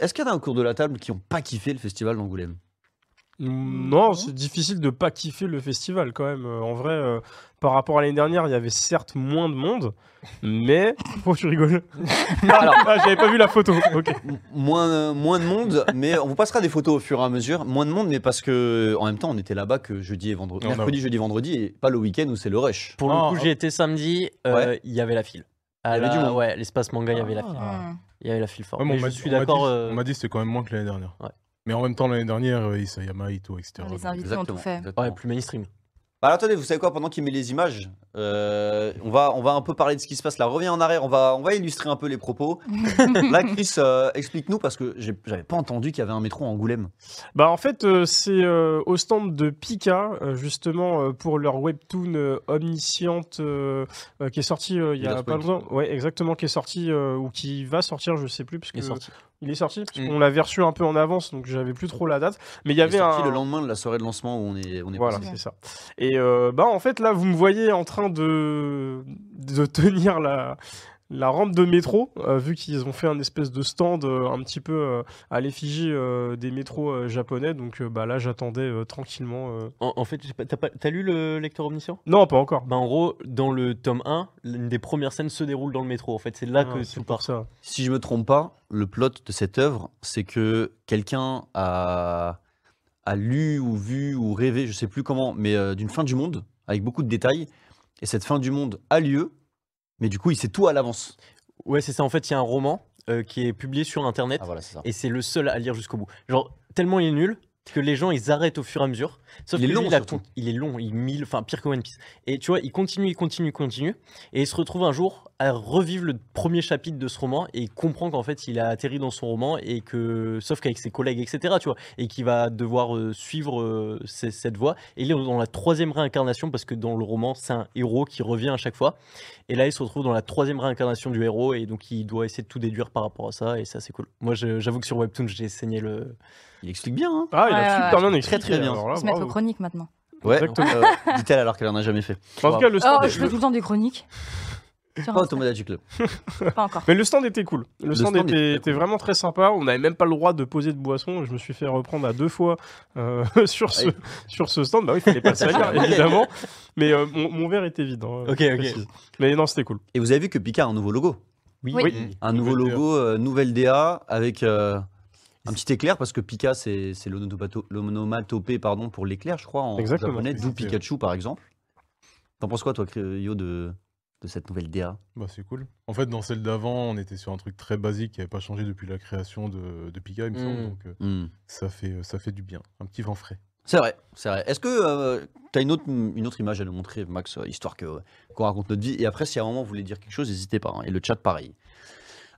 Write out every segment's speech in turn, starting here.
Est-ce qu'il y en a un cours de la table qui ont pas kiffé le festival d'Angoulême? Non, c'est difficile de pas kiffer le festival quand même. Euh, En vrai, euh, par rapport à l'année dernière, il y avait certes moins de monde, mais. Oh, tu rigoles. Alors, Ah, j'avais pas vu la photo. Moins, moins de monde, mais on vous passera des photos au fur et à mesure. Moins de monde, mais parce que en même temps, on était là-bas que jeudi et vendredi, Non, mercredi, jeudi, vendredi, et pas le week-end où c'est le rush. Pour Ah, le coup, ah. j'ai été samedi, euh, Ouais. il y avait la file. À Il y avait la- du monde. Ouais, l'espace manga, il y avait la file. Ah. Il y avait la file forte. Ouais, mais Mais on m'a je dit- suis on m'a d'accord. dit- euh, On m'a dit que c'était quand même moins que l'année dernière. Ouais. Mais en même temps, l'année dernière, euh, Isayama, Ito, etc. Les Donc, invités ont tout fait. exactement. Ouais, plus mainstream. Bah, alors, attendez, vous savez quoi Pendant qu'il met les images, euh, on, va, on va un peu parler de ce qui se passe là. Reviens en arrière, on va, on va illustrer un peu les propos. là, Chris, euh, explique-nous parce que j'avais pas entendu qu'il y avait un métro à Angoulême. Bah en fait euh, c'est euh, au stand de Pika euh, justement euh, pour leur webtoon euh, omnisciente euh, euh, qui est sorti euh, il y a pas longtemps. Ouais exactement qui est sorti euh, ou qui va sortir je sais plus parce que sorti. Il est sorti parce Mm. qu'on l'avait reçu un peu en avance donc j'avais plus trop la date. Mais il y Il est avait sorti un le lendemain de la soirée de lancement où on est, on est voilà c'est ça. Et euh, bah en fait là vous me voyez en train de de tenir la la rampe de métro, euh, vu qu'ils ont fait un espèce de stand euh, un petit peu euh, à l'effigie euh, des métros euh, japonais, donc euh, bah, là j'attendais euh, tranquillement. euh. En, en fait, t'as pas- t'as lu le lecteur omniscient? Non, pas encore. bah, En gros, dans le tome 1, l'une des premières scènes se déroule dans le métro. En fait, c'est là Ah, que tout part. ça. Si je me trompe pas, le plot de cette œuvre, c'est que quelqu'un a, a lu ou vu ou rêvé, je sais plus comment, mais euh, d'une fin du monde avec beaucoup de détails. Et cette fin du monde a lieu, mais du coup, il sait tout à l'avance. Ouais, c'est ça. En fait, il y a un roman euh, qui est publié sur Internet Ah voilà, c'est ça. et c'est le seul à lire jusqu'au bout. Genre, tellement il est nul que les gens ils arrêtent au fur et à mesure. Sauf Il est lui, long, il, a est long, il mille, enfin pire que One Piece. Et tu vois, il continue, il continue, il continue, et il se retrouve un jour à revivre le premier chapitre de ce roman et il comprend qu'en fait il a atterri dans son roman et que, sauf qu'avec ses collègues, etc. Tu vois, et qu'il va devoir euh, suivre euh, cette voie. Et il est dans la troisième réincarnation parce que dans le roman c'est un héros qui revient à chaque fois. Et là il se retrouve dans la troisième réincarnation du héros et donc il doit essayer de tout déduire par rapport à ça et ça c'est cool. Moi j'avoue que sur Webtoon j'ai saigné le. Il explique bien. Hein Ah, il Ouais, a ouais, super ouais. bien Très, expliqué. très bien. alors là, se mettre aux chroniques maintenant. ouais, Exactement. euh, dit-elle alors qu'elle en a jamais fait. En tout cas, le stand, Oh, est- je fais tout le temps des chroniques. Pas. Tomodachi Club. Pas encore. Mais le stand était cool. Le, stand, stand était, cool. vraiment très sympa. On n'avait même pas le droit de poser de boisson. Je me suis fait reprendre à deux fois euh, sur, ce, Ouais. sur ce stand. Bah oui, il fallait pas se salir, évidemment. Mais euh, mon, mon verre était vide. hein, Ok, ok. précise. Mais non, c'était cool. Et vous avez vu que Pika a un nouveau logo? Oui. Un nouveau logo, euh, nouvelle DA, avec euh, un petit éclair, parce que Pika, c'est c'est l'onomato- l'onomatopée pardon, pour l'éclair, je crois, en Exactement. japonais, d'où. Pikachu, par exemple. T'en penses quoi, toi, Yo, de, de cette nouvelle DA Bah, c'est cool. En fait, dans celle d'avant, on était sur un truc très basique qui n'avait pas changé depuis la création de, de Pika, il me semble. Mm. Donc, euh, Hmm. ça, fait, ça fait du bien. Un petit vent frais. C'est vrai, c'est vrai. Est-ce que tu as une autre, une autre image à nous montrer, Max, euh, histoire qu'on raconte notre vie? Et après, si à un moment vous voulez dire quelque chose, n'hésitez pas. hein. Et le chat, pareil.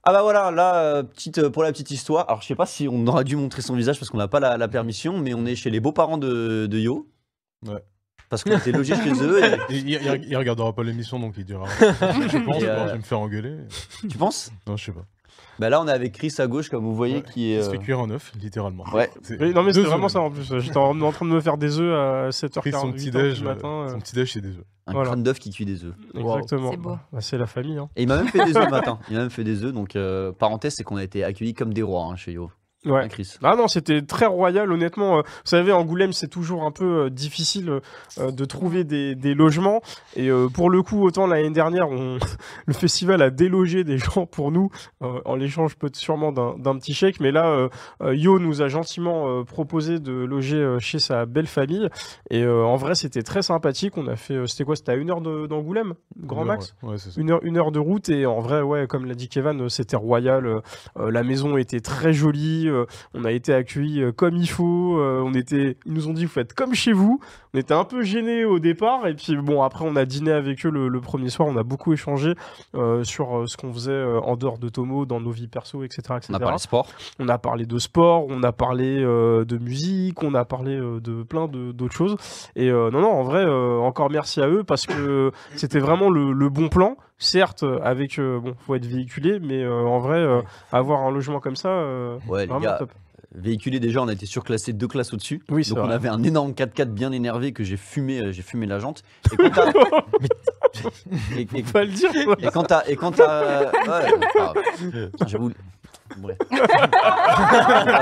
Ah bah voilà, là, euh, petite, euh, pour la petite histoire. Alors, je sais pas si on aura dû montrer son visage parce qu'on n'a pas la, la permission, mais on est chez les beaux-parents de, de Yo. Ouais. Parce qu'on était logés chez eux. Et, il, il- il regardera pas l'émission, donc il dira. je pense, euh, je vais me faire engueuler. tu penses? Non, je sais pas. Bah là, on est avec Chris à gauche, comme vous voyez, Ouais, qui est. Il se euh, fait cuire en œuf, littéralement. Ouais. C'est- Oui, non, mais c'était vraiment ça en plus. J'étais en, en train de me faire des œufs à 7h48 Pris son petit du déj, matin. euh, son petit déj, c'est des œufs. un voilà. crâne d'œuf qui cuit des œufs. Exactement. C'est beau. Bah, c'est la famille. Hein. Et il m'a même fait des œufs le matin. Il m'a même fait des œufs. Donc, euh, parenthèse, c'est qu'on a été accueillis comme des rois hein, chez Yo. Ouais. Hein, Chris Ah non, c'était très royal, honnêtement. Euh, Vous savez, Angoulême, c'est toujours un peu euh, difficile euh, de trouver des, des logements. Et pour le coup, autant l'année dernière, on... le festival a délogé des gens pour nous, en l'échange sûrement d'un petit chèque. Mais là, Yo nous a gentiment proposé de loger chez sa belle famille. Et en vrai, c'était très sympathique. On a fait, c'était quoi? C'était à une heure d'Angoulême, grand max? Ouais, ouais, une heure, une heure de route et en vrai ouais comme l'a dit Kevin c'était royal la maison était très jolie euh, on a été accueillis euh, comme il faut euh, on était ils nous ont dit vous faites comme chez vous on était un peu gênés au départ et puis bon après on a dîné avec eux le, le premier soir on a beaucoup échangé sur ce qu'on faisait en dehors de Tomo dans nos vies perso etc etc On a parlé sport. on a parlé de sport, on a parlé de musique, on a parlé de plein d'autres choses. Et non, non, en vrai, encore merci à eux parce que c'était vraiment le, le bon plan. Certes, euh, avec, euh, bon, faut être véhiculé, mais euh, en vrai, euh, avoir un logement comme ça, Ouais, vraiment gars, top. véhiculé déjà, on a été surclassé deux classes au-dessus. Oui, Donc on avait un énorme 4x4 bien énervé que j'ai fumé, j'ai fumé la jante. Et quand t'as- et, pas le dire. quoi. et quand t'as, et quand t'as, ouais, pas grave. J'avoue, Bref.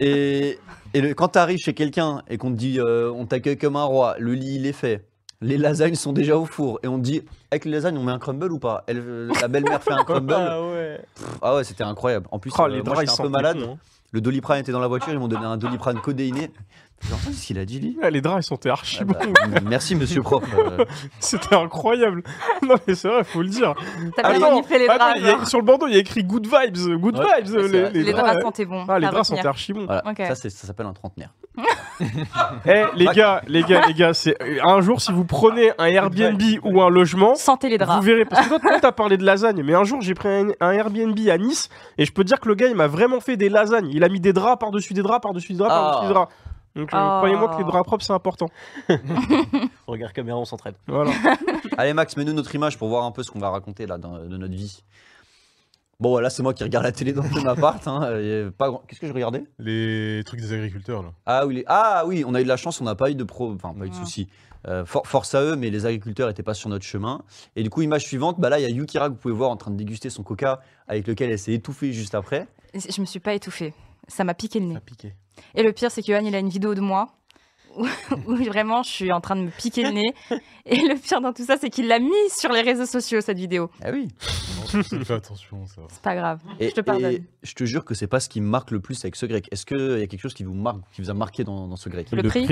Et et le- quand t'arrives chez quelqu'un et qu'on te dit on t'accueille comme un roi, le lit il est fait, les lasagnes sont déjà au four et on dit avec les lasagnes on met un crumble ou pas? Elle, euh, La belle-mère fait un crumble. Ah ouais. Ah ouais, c'était incroyable. En plus, Oh, euh, les moi draps, ils j'étais un peu malade. bon, hein. Le doliprane était dans la voiture, ils m'ont donné un doliprane codéiné. J'ai entendu ce qu'il a dit lui? Ah, les draps, ils sont archi Ah bons. bah, merci monsieur prof. Euh, C'était incroyable. Non, mais c'est vrai, faut le dire. T'as bien reniflé les draps. il y a- genre. sur le bandeau, il y a écrit good vibes, good Ouais, vibes. les, vrai. les Les draps, draps sentaient bon. Ah, les draps sont archi bons. voilà, ça, ça s'appelle un trentenaire. Eh, les gars, les gars, les gars, c'est un jour si vous prenez un Airbnb ou un logement, Sentez les vous draps. verrez. Parce que toi, t'as parlé de lasagne, mais un jour j'ai pris un, un Airbnb à Nice et je peux te dire que le gars, il m'a vraiment fait des lasagnes. Il a mis des draps par-dessus des draps, par-dessus des draps, Ah. par-dessus des draps. Donc, euh, Oh. croyez-moi que les draps propres, c'est important. Regarde caméra, on s'entraide. Voilà. Allez Max, mets-nous notre image pour voir un peu ce qu'on va raconter là dans- de notre vie. Bon, là c'est moi qui regarde la télé dans mon appart. Hein. a pas grand- Qu'est-ce que je regardais? Les trucs des agriculteurs, là. ah oui, les- ah oui, on a eu de la chance, on n'a pas eu de pro, enfin pas eu de soucis. Euh, for- force à eux, mais les agriculteurs n'étaient pas sur notre chemin. Et du coup, image suivante, bah là il y a Yukira que vous pouvez voir en train de déguster son coca avec lequel elle s'est étouffée juste après. Je me suis pas étouffée. Ça m'a piqué le nez. Ça piqué. Et le pire, c'est que Johan, il a une vidéo de moi où, où vraiment je suis en train de me piquer le nez. Et le pire dans tout ça, c'est qu'il l'a mis sur les réseaux sociaux, cette vidéo. Ah oui. Non, Fais attention, ça. C'est pas grave. Et, Je te pardonne. et je te jure que c'est pas ce qui me marque le plus avec ce grec. Est-ce qu'il y a quelque chose qui vous marque, qui vous a marqué dans, dans ce grec? Le prix?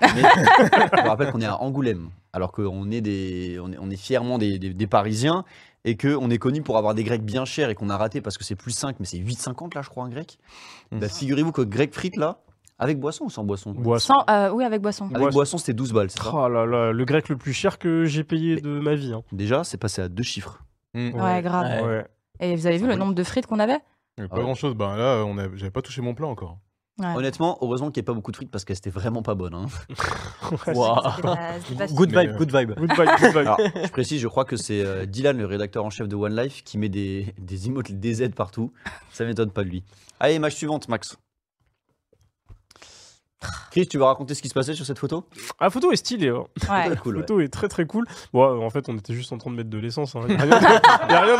Mais je vous rappelle qu'on est à Angoulême, alors qu'on est, des, on est, on est fièrement des, des- des Parisiens et qu'on est connu pour avoir des grecs bien chers et qu'on a raté parce que c'est plus 5, mais c'est 8,50 là, je crois, un grec. Bah, figurez-vous que grec frites là, avec boisson ou sans boisson Boisson. Sans, euh, oui, avec boisson. Avec Boisson. boisson, c'était 12 balles, c'est ça Oh là là, le grec le plus cher que j'ai payé de ma vie. hein. Déjà, c'est passé à deux chiffres. Hmm. Ouais, grave. Ouais. Et vous avez vu le nombre de frites qu'on avait Mais Ah pas ouais. grand chose. Bah là, on a... j'avais pas touché mon plat encore. Ouais. Honnêtement, heureusement qu'il n'y ait pas beaucoup de frites parce qu'elles étaient vraiment pas bonnes. hein. Waouh. Euh, Good vibe, euh, good vibe. Good vibe, good vibe. Alors, je précise, je crois que c'est euh, Dylan, le rédacteur en chef de One Life, qui met des, des emotes DZ partout. Ça m'étonne pas de lui. Allez, image suivante, Max. Chris, tu vas raconter ce qui se passait sur cette photo? Ah, la photo est stylée. hein. Ouais. Très cool. La ouais. photo est très très cool. Bon, en fait, on était juste en train de mettre de l'essence. hein. Il n'y a rien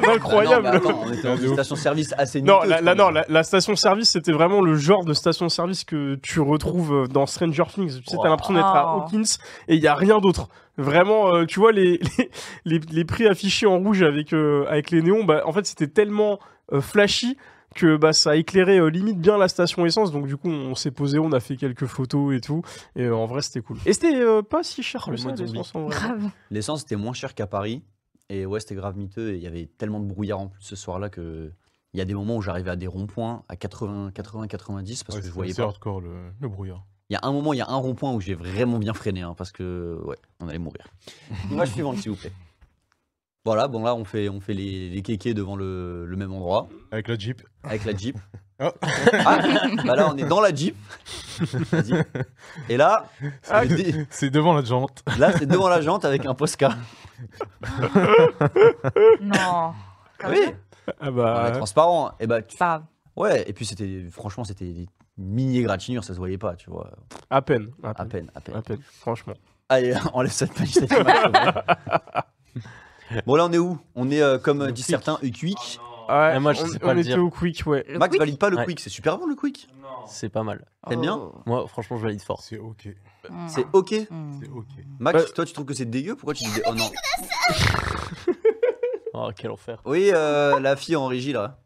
d'incroyable. On était dans de une ouf. station-service assez Non, la, non, la, la station-service, c'était vraiment le genre de station-service que tu retrouves euh, dans Stranger Things. Tu sais, t'as l'impression d'être à Oh. Hawkins et il y a rien d'autre. Vraiment, euh, tu vois, les, les, les, les prix affichés en rouge avec, euh, avec les néons, bah, en fait, c'était tellement euh, flashy que bah, ça a éclairé euh, limite bien la station essence. Donc, du coup, on s'est posé, on a fait quelques photos et tout. Et euh, en vrai, c'était cool. Et c'était euh, pas si cher Oh, que le ça, l'essence, en vrai. Grave. L'essence était moins cher qu'à Paris. Et ouais, c'était grave miteux. Et il y avait tellement de brouillard en plus ce soir-là que. Il y a des moments où j'arrivais à des ronds-points à 80, 80, 90 parce Ouais, que je c'est voyais pas. hardcore, le, le brouillard. Il y a un moment, il y a un rond-point où j'ai vraiment bien freiné hein, parce que ouais, on allait mourir. Image suivante, s'il vous plaît. Voilà, bon là on fait, on fait les, les kékés devant le, le même endroit Avec la Jeep. avec la Jeep. Oh. Ah, bah là on est dans la Jeep. Vas-y. Et là, Ah, C'est devant la jante. là c'est devant la jante avec un Posca. Non. Quand Oui, même. Ah on est bah, transparent. Et bah tu- pas ouais, et puis c'était franchement c'était des mini égratignures, ça se voyait pas, tu vois, à peine. À à peine. peine, à peine. À peine, franchement. Allez, enlève cette page. cette image. Bon là on est où? On est euh, comme euh, disent certains, u quick. Ouais, Eh, moi, je on, sais pas on le était dire. au quick, ouais. Le Max quick valide pas le Ouais. quick, c'est super bon le quick. C'est pas mal. T'aimes bien? Oh. Moi, franchement, je valide fort. C'est ok. Mm. C'est ok. Mm. C'est ok. Max, Ouais. toi tu trouves que c'est dégueu? Pourquoi tu dis Oh non. Oh, quel enfer. Oui, euh, la fille en régie là.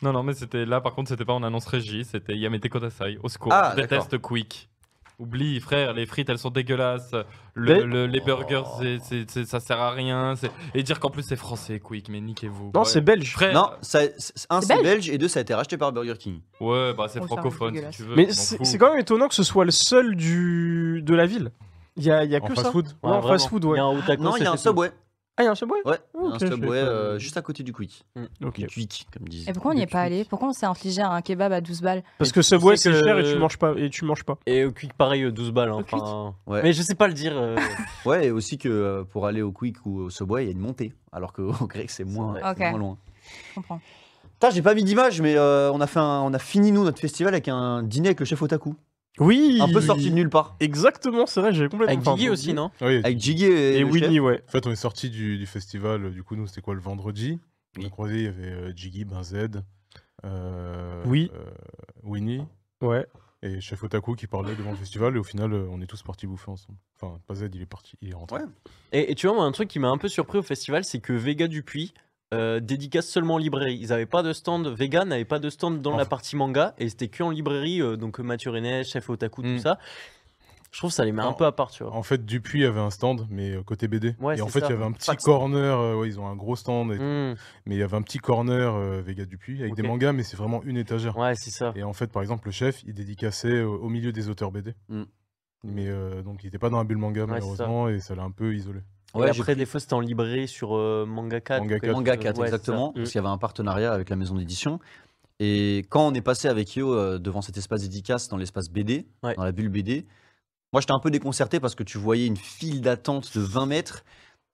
Non, non, mais c'était là, par contre, c'était pas en annonce régie, c'était Yamete Kodasai. Au secours, Ah, je déteste Quick. Oublie, frère, les frites elles sont dégueulasses. Le- Mais- le- les burgers, c'est- c'est- c'est- ça sert à rien. c'est- Et dire qu'en plus c'est français, Quick, mais niquez-vous. Non, Ouais. c'est belge. Frère, Non, ça, c'est- un C'est c'est belge belge et deux ça a été racheté par Burger King. Ouais, bah c'est Oh, ça francophone si tu veux. Mais c'est quand même étonnant que ce soit le seul du... de la ville. Il y a, il y a En que ça. fast-food Ouais, en vraiment. fast-food, Il ouais. y a un Non, il y a un c'est tout. Subway. Ah, il y a un Subway? Ouais, il y a Ok, un je Subway savais pas. euh, juste à côté du quick. Ok. Du quick, comme disent. Et pourquoi on n'y est pas allé? Pourquoi on s'est infligé un kebab à 12 balles? Parce que Subway c'est que- cher et tu manges pas. Et tu manges pas. Et au Quick, pareil, euh, 12 balles. hein, Au Quick enfin, Ouais. Mais je sais pas le dire. euh, Ouais, et aussi que euh, pour aller au quick ou au Subway, il y a une montée. Alors qu'au grec, c'est moins, vrai. c'est Ok. moins loin. Je comprends. Putain, j'ai pas mis d'image, mais euh, on, a fait un- on a fini nous notre festival avec un dîner avec le chef Otaku. Oui Un peu sorti de nulle part. Exactement, c'est vrai, j'avais complètement. Avec bon, aussi, non? Oui, Avec Jiggy et, Et Winnie, chef. ouais. En fait, on est sorti du, du festival, du coup, nous, c'était quoi, le vendredi? On a croisé, il y avait euh, Jiggy, Ben Z, euh, Oui. euh, Winnie Ouais. et Chef Otaku qui parlait devant le festival. Et au final, euh, on est tous partis bouffer ensemble. Enfin, pas Z, il est parti, il est rentré. Ouais. Et, et tu vois, moi, un truc qui m'a un peu surpris au festival, c'est que Vega Dupuis euh, dédicace seulement en librairie. Ils n'avaient pas de stand, Vega n'avait pas de stand dans la partie manga, et c'était que en librairie, euh, donc Mathieu René, Chef Otaku, tout Mm. ça. Je trouve que ça les met un peu à part, tu vois. En fait, Dupuis avait un stand, mais euh, côté BD. Ouais, et en fait, ça. il y avait un petit corner. euh, ouais, ils ont un gros stand, et- Mm. mais il y avait un petit corner Vega Dupuis avec des mangas, mais c'est vraiment une étagère. Ouais, c'est ça. Et en fait, par exemple, le chef, il dédicaçait au, milieu des auteurs BD. Mm. Mais donc, il n'était pas dans la bulle manga, Ouais, malheureusement, et ça l'a un peu isolé. Et j'ai après, des fois, c'était en librairie sur euh, Manga 4. Manga ou quelque 4, Manga chose. 4, Ouais, c'est ça. exactement, Mm. parce qu'il y avait un partenariat avec la maison d'édition. Et quand on est passé avec Yo euh, devant cet espace dédicace dans l'espace BD, Ouais. dans la bulle BD, moi j'étais un peu déconcerté parce que tu voyais une file d'attente de 20 mètres.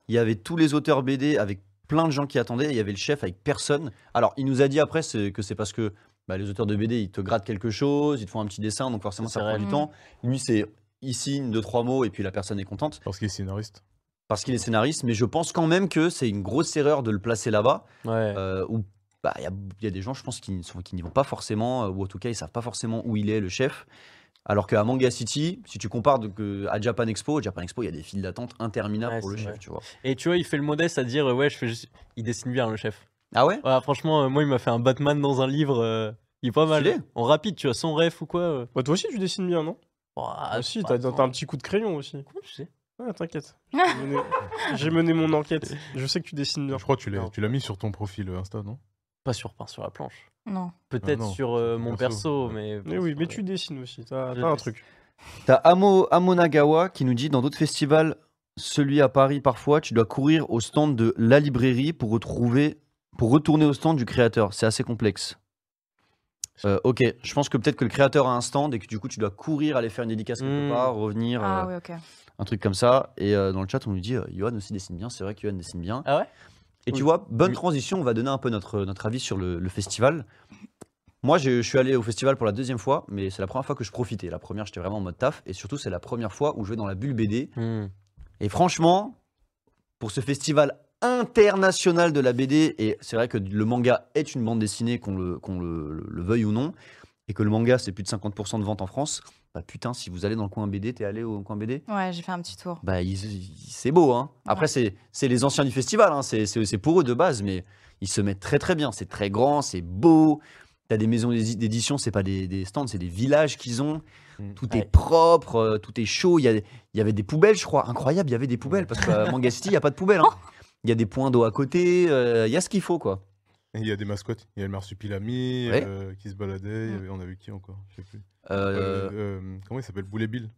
Il y avait tous les auteurs BD avec plein de gens qui attendaient. Il y avait le chef avec personne. Alors il nous a dit après que c'est parce que bah, les auteurs de BD ils te grattent quelque chose, ils te font un petit dessin, donc forcément Ça, ça prend du temps. Lui c'est il signe deux trois mots et puis la personne est contente Parce qu'il est scénariste. Parce qu'il est scénariste. Mais je pense quand même que c'est une grosse erreur de le placer là-bas Ouais. euh, où bah, il y, a- il y a des gens, je pense, qui, n'y vont pas forcément, euh, ou en tout cas, ils savent pas forcément où il est, le chef. Alors qu'à Manga City, si tu compares de- que- à Japan Expo, Japan Expo, il y a des files d'attente interminables Ouais, pour le chef, vrai. tu vois. Et tu vois, il fait le modeste à dire euh, Ouais, je fais juste- il dessine bien, le chef. Ah ouais? Ouais, franchement, euh, moi, il m'a fait un Batman dans un livre. euh, il est pas mal. En rapide, tu vois, sans ref ou quoi. euh. Bah, toi aussi, tu dessines bien, non? Ah, bah, t'as attends. t'as un petit coup de crayon aussi. Comment tu sais? Ouais, t'inquiète. J'ai mené- J'ai mené mon enquête. Je sais que tu dessines bien. Je crois que tu l'as Non. tu l'as mis sur ton profil euh, Insta, non Pas sur, pas sur la planche. Non. Peut-être Ah sur euh, mon perso. perso, mais. Mais oui, mais tu dessines aussi. T'as un truc. T'as Amo, Amonagawa qui nous dit dans d'autres festivals, celui à Paris parfois, tu dois courir au stand de la librairie pour retrouver, pour retourner au stand du créateur. C'est assez complexe. Euh, ok, je pense que peut-être que le créateur a un stand et que du coup tu dois courir aller faire une dédicace quelque Hmm. part, revenir, Ah euh, oui, ok. un truc comme ça. Et euh, dans le chat on nous dit, euh, Johan aussi dessine bien, c'est vrai que Johan dessine bien. Ah ouais? Et tu vois, bonne transition, on va donner un peu notre, notre avis sur le, le festival. Moi, je, je suis allé au festival pour la deuxième fois, mais c'est la première fois que je profitais. La première, j'étais vraiment en mode taf, et surtout, c'est la première fois où je vais dans la bulle BD. Hmm. Et franchement, pour ce festival international de la BD, et c'est vrai que le manga est une bande dessinée, qu'on le, qu'on le, le veuille ou non, et que le manga, c'est plus de 50% de vente en France, bah putain, si vous allez dans le coin BD, t'es allé au coin BD Ouais, j'ai fait un petit tour. bah, c'est beau. Hein. Après, Ouais. c'est c'est les anciens du festival. Hein. C'est pour eux de base, mais ils se mettent très très bien. C'est très grand, c'est beau. T'as des maisons d'édi- d'édition, c'est pas des, des stands, c'est des villages qu'ils ont. Mm. Tout Ouais. est propre, euh, tout est chaud. Il y, a- il y avait des poubelles, je crois. Incroyable, il y avait des poubelles parce qu'à Manga City, il n'y a pas de poubelles. hein. Il y a des points d'eau à côté. euh, Il y a ce qu'il faut, quoi. Et il y a des mascottes. Il y a le marsupilami Ouais. euh, qui se baladait. Mm. avait- on a vu qui encore Je sais plus. Euh, Euh, euh, comment il s'appelle? Boulet Bill.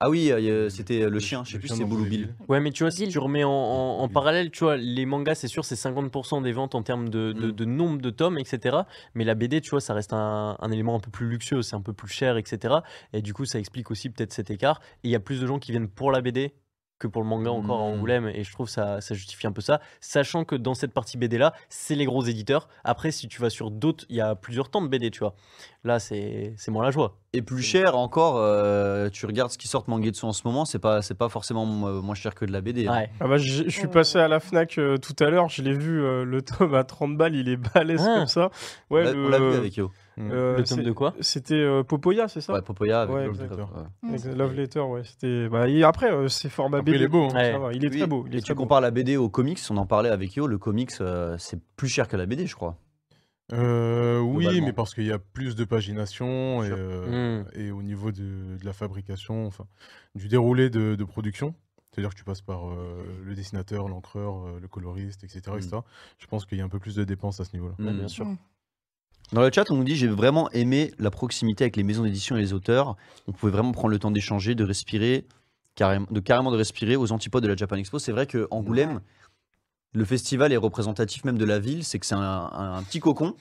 ah oui, euh, c'était le chien. chi- Je sais le plus si c'est Boulou Bill. Ouais, mais tu vois, si tu remets en, en- en Deal. parallèle, tu vois, les mangas, c'est sûr, c'est 50% des ventes en termes de, de- Mm. de nombre de tomes, etc. Mais la BD, tu vois, ça reste un, un élément un peu plus luxueux, c'est un peu plus cher, etc. Et du coup, ça explique aussi peut-être cet écart. Et il y a plus de gens qui viennent pour la BD que pour le manga encore à Mm. Angoulême. Et je trouve ça, ça justifie un peu ça. Sachant que dans cette partie BD là, c'est les gros éditeurs. Après, si tu vas sur d'autres, il y a plusieurs temps de BD, tu vois. Là, c'est c'est moins la joie. Et plus cher encore, euh, tu regardes ce qui sort Mangetsu en ce moment, c'est pas, c'est pas forcément euh, moins cher que de la BD. hein. Ouais. Ah bah, je suis passé à la Fnac euh, tout à l'heure, je l'ai vu, euh, le tome à 30 balles, il est balèze Ah. comme ça. Ouais, le- on l'a vu avec Yo. Mm. euh, le tome de quoi C'était euh, Popoya, c'est ça Ouais, Popoya avec Ouais, Love. Letter, ouais. Avec Love Letter, ouais. C'était. Bah, et après, euh, c'est format Après, BD. il est beau, hein. ça va, Il est Oui, très beau. Il est Et très tu beau. compares la BD au comics, on en parlait avec Yo, le comics euh, c'est plus cher que la BD, je crois. Euh, oui, mais parce qu'il y a plus de pagination et, euh, Mm. au niveau de, de la fabrication, enfin, du déroulé de, de production. C'est-à-dire que tu passes par euh, le dessinateur, l'encreur, euh, le coloriste, etc. Mm. etc. Je pense qu'il y a un peu plus de dépenses à ce niveau-là. Mm. Bien sûr. Mm. Dans le chat, on nous dit j'ai vraiment aimé la proximité avec les maisons d'édition et les auteurs. On pouvait vraiment prendre le temps d'échanger, de respirer, carrément, de carrément de respirer aux antipodes de la Japan Expo. C'est vrai que Angoulême, le festival est représentatif même de la ville. C'est que c'est un, un- un petit cocon.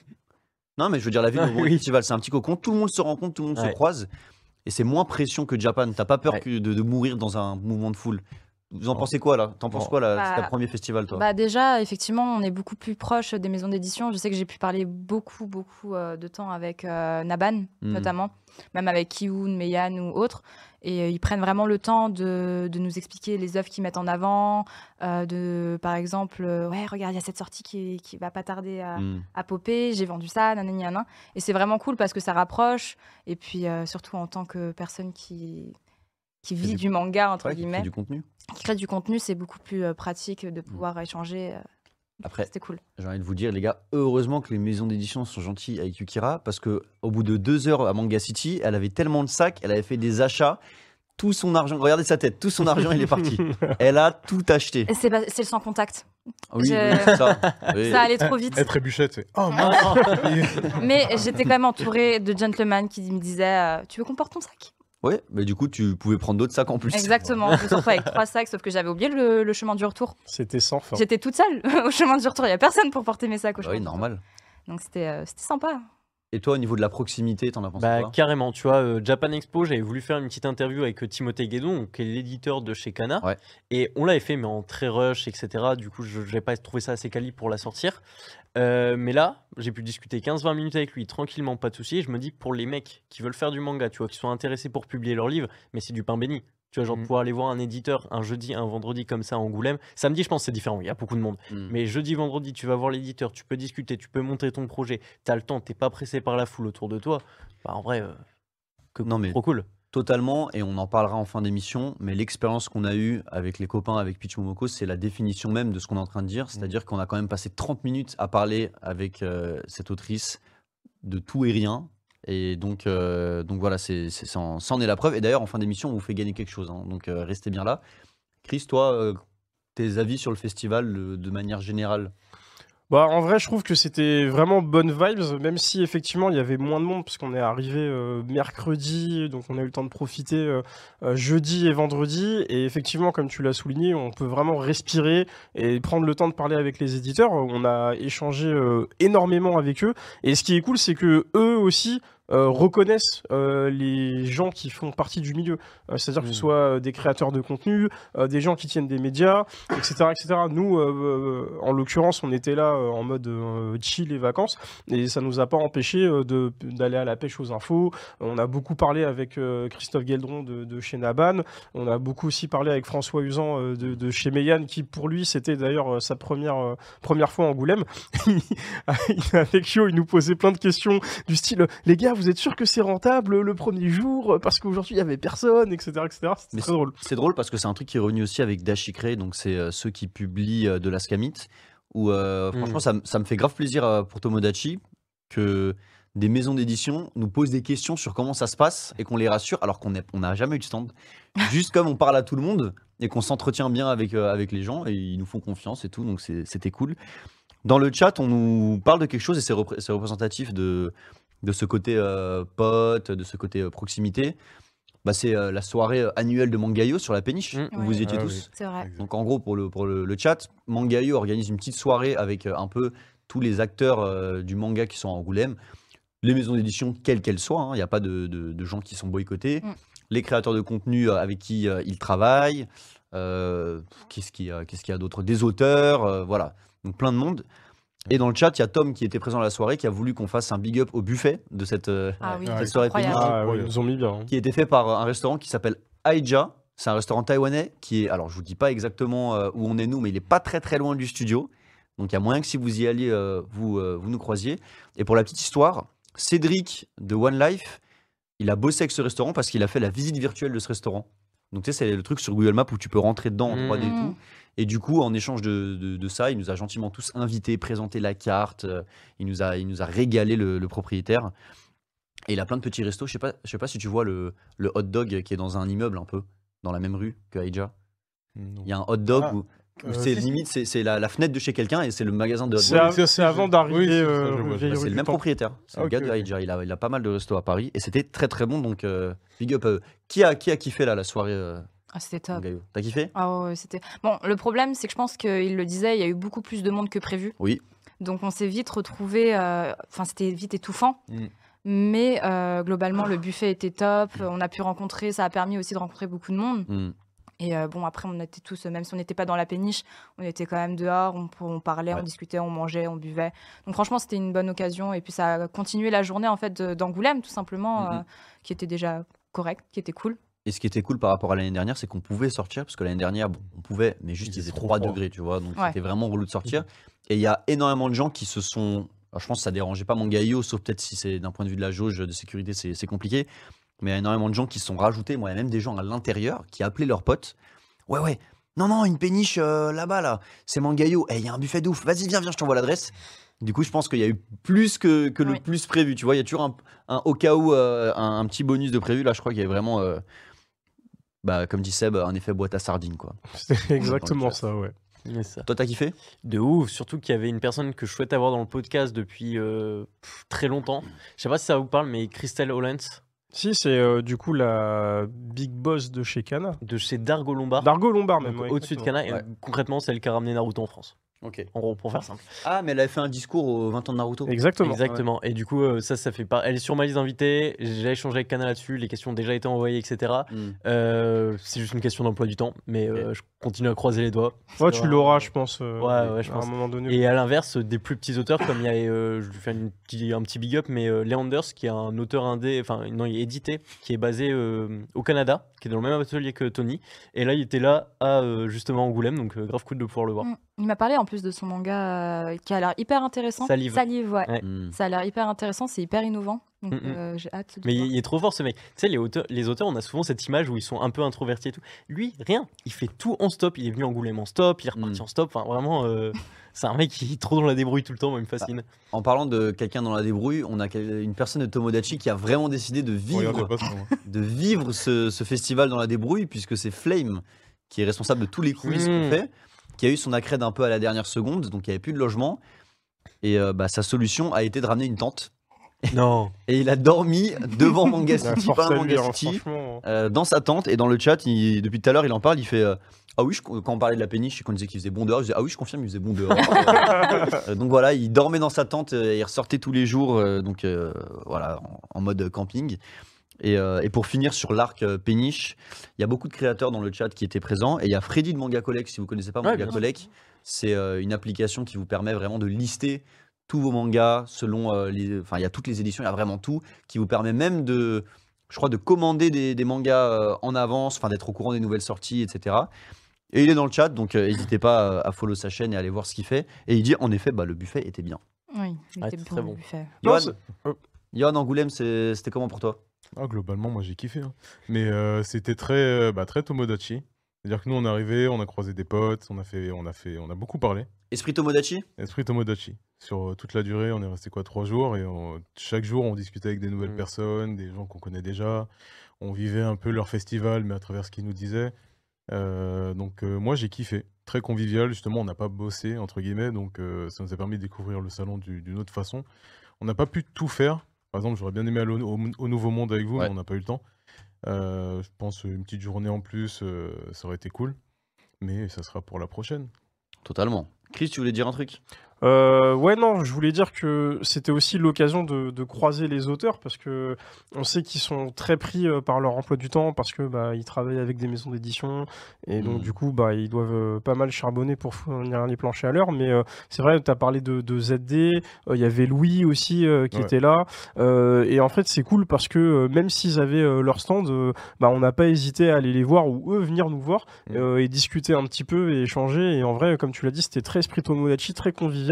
Non, mais je veux dire la ville, le festival, c'est un petit cocon. Tout le monde se rencontre, tout le monde se croise, et c'est moins pression que Japan. T'as pas peur Ouais. que de, de mourir dans un mouvement de foule. Vous en pensez quoi là? T'en penses Bon. quoi là? Bah, C'est ta premier festival toi? Bah déjà, effectivement, on est beaucoup plus proche des maisons d'édition. Je sais que j'ai pu parler beaucoup, beaucoup euh, de temps avec euh, Naban, Hmm. notamment, même avec Kiun, Meian ou autres. Et euh, ils prennent vraiment le temps de, de nous expliquer les œuvres qu'ils mettent en avant. euh, de, par exemple, euh, ouais, regarde, il y a cette sortie qui, qui va pas tarder à, Hmm. à popper. J'ai vendu ça, nanani, nanan. Et c'est vraiment cool parce que ça rapproche. Et puis, euh, surtout en tant que personne qui, qui vit du- du, manga, entre Ouais, qui guillemets, du contenu. qui crée du contenu, c'est beaucoup plus euh, pratique de pouvoir échanger. euh, Après, C'était cool. j'ai envie de vous dire, les gars, heureusement que les maisons d'édition sont gentilles avec Yukira, parce que au bout de deux heures à Manga City, elle avait tellement de sacs, elle avait fait des achats, tout son argent, regardez sa tête, tout son argent il est parti. Elle a tout acheté. Et C'est le sans contact. Oui, Je- oui, ça. Oui. Ça allait trop vite. Elle trébuchette, c'est Oh mince Mais j'étais quand même entourée de gentlemen qui me disaient euh, Tu veux qu'on porte ton sac? Ouais, mais du coup, tu pouvais prendre d'autres sacs en plus. Exactement. Je me suis retrouvée avec trois sacs, sauf que j'avais oublié le, le chemin du retour. C'était sans fin. J'étais toute seule au chemin du retour. Il n'y a personne pour porter mes sacs au Bah chemin oui, du retour. normal. Donc c'était euh, c'était sympa. Et toi, au niveau de la proximité, t'en as pensé Bah, quoi carrément, tu vois, euh, Japan Expo, j'avais voulu faire une petite interview avec euh, Timothée Guédon, qui est l'éditeur de chez Kana. Ouais. Et on l'avait fait, mais en très rush, etc. Du coup, je n'avais pas trouvé ça assez quali pour la sortir. Euh, mais là, j'ai pu discuter 15-20 minutes avec lui, tranquillement, pas de souci. Et je me dis, pour les mecs qui veulent faire du manga, tu vois, qui sont intéressés pour publier leur livre, mais c'est du pain béni. Tu vois, genre, Mhm. pouvoir aller voir un éditeur un jeudi, un vendredi comme ça à Angoulême. Samedi, je pense que c'est différent, il y a beaucoup de monde. Hmm. Mais jeudi, vendredi, tu vas voir l'éditeur, tu peux discuter, tu peux montrer ton projet, tu as le temps, t'es pas pressé par la foule autour de toi. Bah, en vrai, euh, que Non, mais- trop cool. Totalement, et on en parlera en fin d'émission, mais l'expérience qu'on a eue avec les copains, avec Pitch Momoko, c'est la définition même de ce qu'on est en train de dire. C'est-à-dire qu'on a quand même passé 30 minutes à parler avec euh, cette autrice de tout et rien. Et donc, euh, donc voilà, c'est, c'est, ça en ça en est la preuve. Et d'ailleurs, en fin d'émission, on vous fait gagner quelque chose. hein. donc euh, restez bien là. Chris, toi, euh, tes avis sur le festival de manière générale? Bah, en vrai, je trouve que c'était vraiment bonne vibes, même si effectivement il y avait moins de monde, parce qu'on est arrivé mercredi, donc on a eu le temps de profiter jeudi et vendredi. Et effectivement, comme tu l'as souligné, on peut vraiment respirer et prendre le temps de parler avec les éditeurs. On a échangé énormément avec eux. Et ce qui est cool, c'est que eux aussi. Euh, reconnaissent euh, les gens qui font partie du milieu, Euh, c'est-à-dire que ce Mhm. soit des créateurs de contenu, des gens qui tiennent des médias, etc. etc. Nous, en l'occurrence, on était là en mode chill et vacances, et ça nous a pas empêché d'aller à la pêche aux infos. On a beaucoup parlé avec Christophe Gueldron de, de chez Naban, on a beaucoup aussi parlé avec François Usan de, de chez Meyane, qui pour lui, c'était d'ailleurs sa première, première fois en Angoulême. avec Yo, il nous posait plein de questions du style Les gars, vous êtes sûr que c'est rentable le premier jour Parce qu'aujourd'hui, il y avait personne, etc. etc. C'était Mais très drôle. C'est drôle parce que c'est un truc qui est revenu aussi avec Dashikre, donc c'est euh, ceux qui publient euh, de la Scamit. Où euh, Mm. franchement, ça, ça me fait grave plaisir euh, pour Tomodachi que des maisons d'édition nous posent des questions sur comment ça se passe et qu'on les rassure alors qu'on n'a jamais eu de stand. Juste comme on parle à tout le monde et qu'on s'entretient bien avec, euh, avec les gens et ils nous font confiance et tout, donc c'est- c'était cool. Dans le chat, on nous parle de quelque chose et c'est repré- c'est représentatif de, de ce côté euh, pote, de ce côté euh, proximité. Bah, c'est euh, la soirée annuelle de Mangayo sur la péniche, Mm. où vous étiez Ah tous. C'est vrai. Donc en gros, pour le, pour le, le chat, Mangayo organise une petite soirée avec euh, un peu tous les acteurs euh, du manga qui sont à Angoulême, les maisons d'édition, quelles qu'elles soient, hein, il n'y a pas de, de- de gens qui sont boycottés, Mm. les créateurs de contenu euh, avec qui euh, ils travaillent, euh, qu'est-ce qu'il y y a d'autre? Des auteurs, euh, voilà, donc plein de monde. Et dans le chat, il y a Tom qui était présent à la soirée, qui a voulu qu'on fasse un big up au buffet de cette, euh, Ah oui, Ouais, cette soirée Ah, ouais. oui, ils nous ont mis bien. hein. qui a été fait par un restaurant qui s'appelle Aija. C'est un restaurant taïwanais qui est, alors je vous dis pas exactement euh, où on est nous, mais il est pas très très loin du studio. Donc il y a moyen que si vous y alliez, euh, vous, euh, vous nous croisiez. Et pour la petite histoire, Cédric de One Life, il a bossé avec ce restaurant parce qu'il a fait la visite virtuelle de ce restaurant. Donc tu sais, c'est le truc sur Google Maps où tu peux rentrer dedans en 3D et Mhm. tout. Et du coup, en échange de, de- de ça, il nous a gentiment tous invités, présenté la carte. euh, il, nous a, il nous a régalé le, le propriétaire. Et il a plein de petits restos. Je sais pas, je sais pas si tu vois le, le hot dog qui est dans un immeuble un peu, dans la même rue que Aija. Il y a un hot dog Ah, où, où euh, c'est limite, c'est la, la fenêtre de chez quelqu'un et c'est le magasin de hot C'est dog. avant d'arriver oui, c'est ça, euh, Bah, c'est le même propriétaire. C'est Ah, le gars de. Aija. Il a, il a pas mal de restos à Paris et c'était très très bon. Donc, euh, big up. euh, qui, a, qui a kiffé là, la soirée euh, Ah, c'était top. Gaillot T'as kiffé? Ah ouais, c'était. Bon, le problème, c'est que je pense qu'il le disait, il y a eu beaucoup plus de monde que prévu. Oui. Donc on s'est vite retrouvé. Enfin, c'était vite étouffant. Mm. Mais euh, globalement, le buffet était top. On a pu rencontrer, ça a permis aussi de rencontrer beaucoup de monde. Hmm. Et euh, bon, après, on était tous, même si on n'était pas dans la péniche, on était quand même dehors, on, on parlait, Ouais. on discutait, on mangeait, on buvait. Donc franchement, c'était une bonne occasion. Et puis ça a continué la journée en fait de- d'Angoulême, tout simplement, Mhm. euh, qui était déjà correct, qui était cool. Et ce qui était cool par rapport à l'année dernière, c'est qu'on pouvait sortir, parce que l'année dernière, bon, on pouvait, mais juste Il faisait faisait trop 3 froid. degrés, tu vois, donc Ouais. c'était vraiment relou de sortir. Et il y a énormément de gens qui se sont. alors, je pense que ça dérangeait pas mon gaillot, sauf peut-être si c'est d'un point de vue de la jauge de sécurité, c'est compliqué. Mais il y a énormément de gens qui se sont rajoutés. Moi, il y a même des gens à l'intérieur qui appelaient leurs potes. Ouais, ouais, non, non, une péniche euh, là-bas, là, c'est Mangayo. Eh, il y a un buffet de ouf. Vas-y, viens, viens, je t'envoie l'adresse. Du coup, je pense qu'il y a eu plus que, que le Oui. plus prévu. Tu vois, il y a toujours un, un- au cas où euh, un, un petit bonus de prévu. Là, je crois qu'il y avait vraiment, euh, bah, comme dit Seb, un effet boîte à sardines. Quoi. C'était exactement ça, ouais. Ça. Toi, t'as kiffé? De ouf, surtout qu'il y avait une personne que je souhaite avoir dans le podcast depuis euh, pff, très longtemps. Je sais pas si ça vous parle, mais Christelle Hollens Si, c'est euh, du coup la big boss de chez Kana. de chez Dargo Lombard. Dargo Lombard, même. ouais, au-dessus de. Kana, et concrètement celle qui a ramené Naruto en France. Ok. En gros, pour faire simple. Ah, mais elle avait fait un discours aux 20 ans de Naruto. Exactement. Exactement. Et du coup, euh, ça, ça fait pas. Elle est sur ma liste d'invités. J'ai échangé avec Kana là-dessus. Les questions ont déjà été envoyées, etc. Hmm. Euh, c'est juste une question d'emploi du temps, mais euh, je continue à croiser les doigts. Ouais, tu l'auras, je pense. euh, Ouais, ouais, je à pense. un moment donné. Et à l'inverse, des plus petits auteurs, comme il y a, euh, je lui fais une petit- un petit big up, mais euh, Leanders, qui est un auteur indé, enfin, non, il est édité, qui est basé euh, au Canada, qui est dans le même atelier que Tony. Et là, il était là à euh, justement Angoulême, donc euh, grave cool de pouvoir le voir. Mm. Il m'a parlé en plus de son manga euh, qui a l'air hyper intéressant. Salive. ouais. Ouais. Hmm. Ça a l'air hyper intéressant, c'est hyper innovant. Donc Mm, mm. euh, j'ai hâte de Mais il, voir. il est trop fort ce mec. Tu sais, les auteurs, les auteurs, on a souvent cette image où ils sont un peu introvertis et tout. Lui, rien. Il fait tout en stop. Il est venu Angoulême en stop, il est reparti en stop. Enfin, vraiment, euh, c'est un mec qui est trop dans la débrouille tout le temps. Moi, il me fascine. En parlant de quelqu'un dans la débrouille, on a une personne de Tomodachi qui a vraiment décidé de Regardez vivre, de vivre ce, ce festival dans la débrouille, puisque c'est Flame qui est responsable de tous les Mm. qu'on fait, qui a eu son accred un peu à la dernière seconde, donc il n'y avait plus de logement. Et euh, bah, sa solution a été de ramener une tente. non. Et il a dormi devant Manga La City, force pas à à lui, Manga hein, City, franchement. euh, dans sa tente. Et dans le chat, il- depuis tout à l'heure, il en parle. Il fait euh, Ah oui, je- quand on parlait de la péniche et qu'on disait qu'il faisait bon dehors, je disais Ah oui, je confirme, il faisait bon dehors. Euh, donc voilà, il dormait dans sa tente et il ressortait tous les jours, donc euh, voilà, en, en mode camping. Et, euh, et pour finir sur l'arc euh, péniche, il y a beaucoup de créateurs dans le chat qui étaient présents. Et il y a Freddy de Manga Collect, si vous connaissez pas Ouais, Manga Collect, c'est euh, une application qui vous permet vraiment de lister tous vos mangas selon euh, les. Enfin, il y a toutes les éditions, il y a vraiment tout, qui vous permet même de. Je crois de commander des, des mangas euh, en avance, enfin d'être au courant des nouvelles sorties, etc. Et il est dans le chat, donc euh, n'hésitez pas à follow sa chaîne et à aller voir ce qu'il fait. Et il dit en effet, bah, le buffet était bien. Oui, il Ouais, était c'est bon, très le bon. buffet. Oh. Angoulême, c'était comment pour toi? Ah, globalement, moi j'ai kiffé. hein. Mais euh, c'était très, euh, bah, très Tomodachi. C'est-à-dire que nous, on est arrivé, on a croisé des potes, on a, fait, on a, fait, on a beaucoup parlé. Esprit Tomodachi? Esprit Tomodachi. Sur euh, toute la durée, on est resté quoi Trois jours et on- chaque jour, on discutait avec des nouvelles Mm. personnes, des gens qu'on connaît déjà. On vivait un peu leur festival, mais à travers ce qu'ils nous disaient. Euh, donc euh, moi, j'ai kiffé. Très convivial, justement, on n'a pas bossé, entre guillemets, donc euh, ça nous a permis de découvrir le salon du- d'une autre façon. On n'a pas pu tout faire. Par exemple, j'aurais bien aimé aller au, au- au Nouveau Monde avec vous, Ouais. mais on n'a pas eu le temps. Euh, je pense une petite journée en plus, euh, ça aurait été cool. Mais ça sera pour la prochaine. Totalement. Chris, tu voulais dire un truc? Euh, ouais, non, je voulais dire que c'était aussi l'occasion de, de croiser les auteurs parce que on sait qu'ils sont très pris euh, par leur emploi du temps parce que bah, ils travaillent avec des maisons d'édition et donc Mhm. du coup bah, ils doivent euh, pas mal charbonner pour fournir les planchers à l'heure. Mais euh, c'est vrai, tu as parlé de, de ZD, euh, il y avait Louis aussi qui Ouais. était là et en fait c'est cool parce que même s'ils avaient leur stand, bah, on n'a pas hésité à aller les voir ou eux venir nous voir euh, et discuter un petit peu et échanger. Et en vrai, comme tu l'as dit, c'était très esprit Tomodachi, très convivial.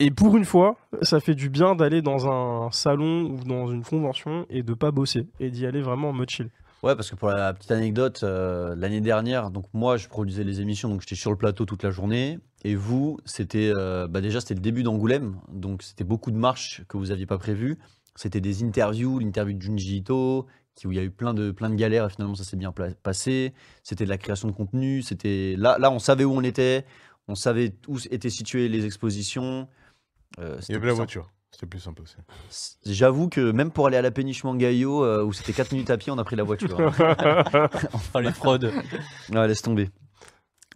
Et pour une fois, ça fait du bien d'aller dans un salon ou dans une convention et de pas bosser et d'y aller vraiment en mode chill. Ouais, parce que pour la petite anecdote, euh, l'année dernière, donc moi je produisais les émissions, donc j'étais sur le plateau toute la journée. Et vous, c'était euh, bah déjà c'était le début d'Angoulême, donc c'était beaucoup de marches que vous aviez pas prévues. C'était des interviews, l'interview de Junji Ito, où il y a eu plein de, plein de galères et finalement ça s'est bien passé. C'était de la création de contenu, c'était là, là on savait où on était, on savait où étaient situées les expositions. Euh, Il y avait la voiture. C'était plus simple aussi. J'avoue que même pour aller à la péniche euh, où c'était 4 minutes à pied, on a pris la voiture. hein. Ah, les fraudes. Ouais, laisse tomber.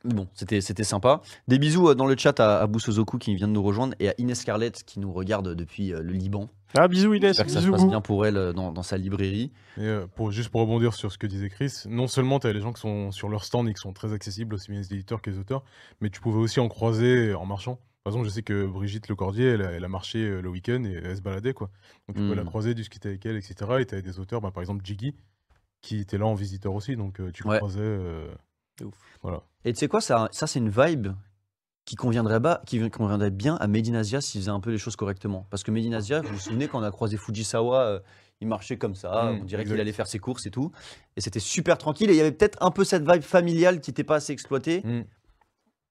Bon, c'était c'était sympa. Des bisous euh, dans le chat à, à Boussozoku qui vient de nous rejoindre et à Inès Scarlett qui nous regarde depuis euh, le Liban. Ah, bisous Inès, J'espère que ça se passe bien pour elle euh, dans, dans sa librairie. Et euh, pour, juste pour rebondir sur ce que disait Chris, non seulement tu as les gens qui sont sur leur stand et qui sont très accessibles, aussi bien les éditeurs que les auteurs, mais tu pouvais aussi en croiser en marchant. Par exemple, je sais que Brigitte Lecordier, elle a, elle a marché euh, le week-end et elle se baladait. Quoi. Donc tu pouvais la Mm. croiser, discuter avec elle, etc. Et tu avais des auteurs, bah, par exemple Jiggy, qui était là en visiteur aussi. Donc tu Ouais. croisais. euh, ouf. Voilà. Et tu sais quoi, ça, ça c'est une vibe qui conviendrait, bas, qui conviendrait bien à Made in Asia s'il faisait un peu les choses correctement. Parce que Made in Asia, vous vous souvenez quand on a croisé Fujisawa, euh, il marchait comme ça, Mm, on dirait qu'il allait faire ses courses et tout. Et c'était super tranquille. Et il y avait peut-être un peu cette vibe familiale qui n'était pas assez exploitée, Mm.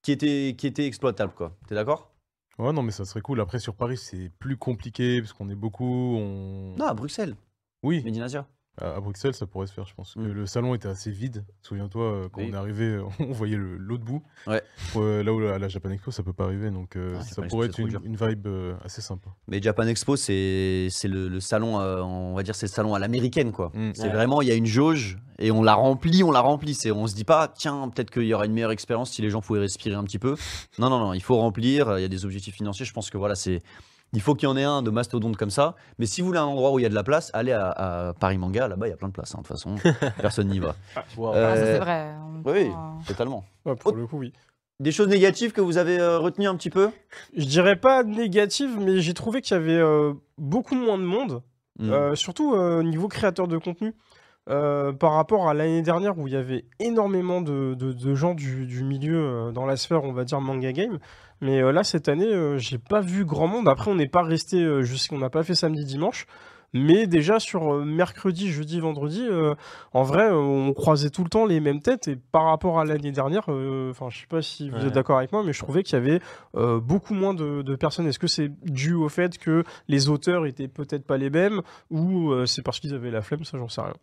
qui, était, qui était exploitable. quoi. T'es d'accord? Ouais, non, mais ça serait cool. Après, sur Paris, c'est plus compliqué parce qu'on est beaucoup. On... Non, à Bruxelles, Oui, Made in Asia. À, à Bruxelles, ça pourrait se faire, je pense. Mm. Que le salon était assez vide. Souviens-toi, euh, quand Oui. on est arrivé, on voyait l'autre bout. Ouais. Euh, là où à la Japan Expo, ça peut pas arriver. Donc, euh, Ah, ça Japan Expo, pourrait être une, vibe euh, assez sympa. Mais Japan Expo, c'est c'est le, le salon, euh, on va dire, c'est le salon à l'américaine, quoi. Mm. C'est Ouais. vraiment, il y a une jauge et on la remplit, on la remplit. C'est, on se dit pas, tiens, peut-être qu'il y aura une meilleure expérience si les gens pouvaient respirer un petit peu. Non, non, non, il faut remplir. Il y a des objectifs financiers. Je pense que voilà, c'est, il faut qu'il y en ait un de mastodonte comme ça. Mais si vous voulez un endroit où il y a de la place, allez à, à Paris Manga. Là-bas, il y a plein de place. hein, de toute façon, personne n'y va. Euh, Ah, c'est vrai. En même oui, euh, totalement. Ouais, pour le coup, oui. Des choses négatives que vous avez euh, retenues un petit peu? Je dirais pas négative, mais j'ai trouvé qu'il y avait euh, beaucoup moins de monde, Mm. euh, surtout euh, au niveau créateur de contenu. Euh, par rapport à l'année dernière où il y avait énormément de, de- de gens du, du milieu euh, dans la sphère, on va dire manga game. Mais euh, là, cette année, j'ai pas vu grand monde. Après, on n'est pas resté, euh, jusqu'à- on n'a pas fait samedi, dimanche. Mais déjà sur mercredi, jeudi, vendredi, en vrai, on croisait tout le temps les mêmes têtes. Et par rapport à l'année dernière, enfin, je sais pas si vous Ouais. êtes d'accord avec moi, mais je trouvais qu'il y avait beaucoup moins de, de personnes. Est-ce que c'est dû au fait que les auteurs étaient peut-être pas les mêmes ou c'est parce qu'ils avaient la flemme? Ça, j'en sais rien.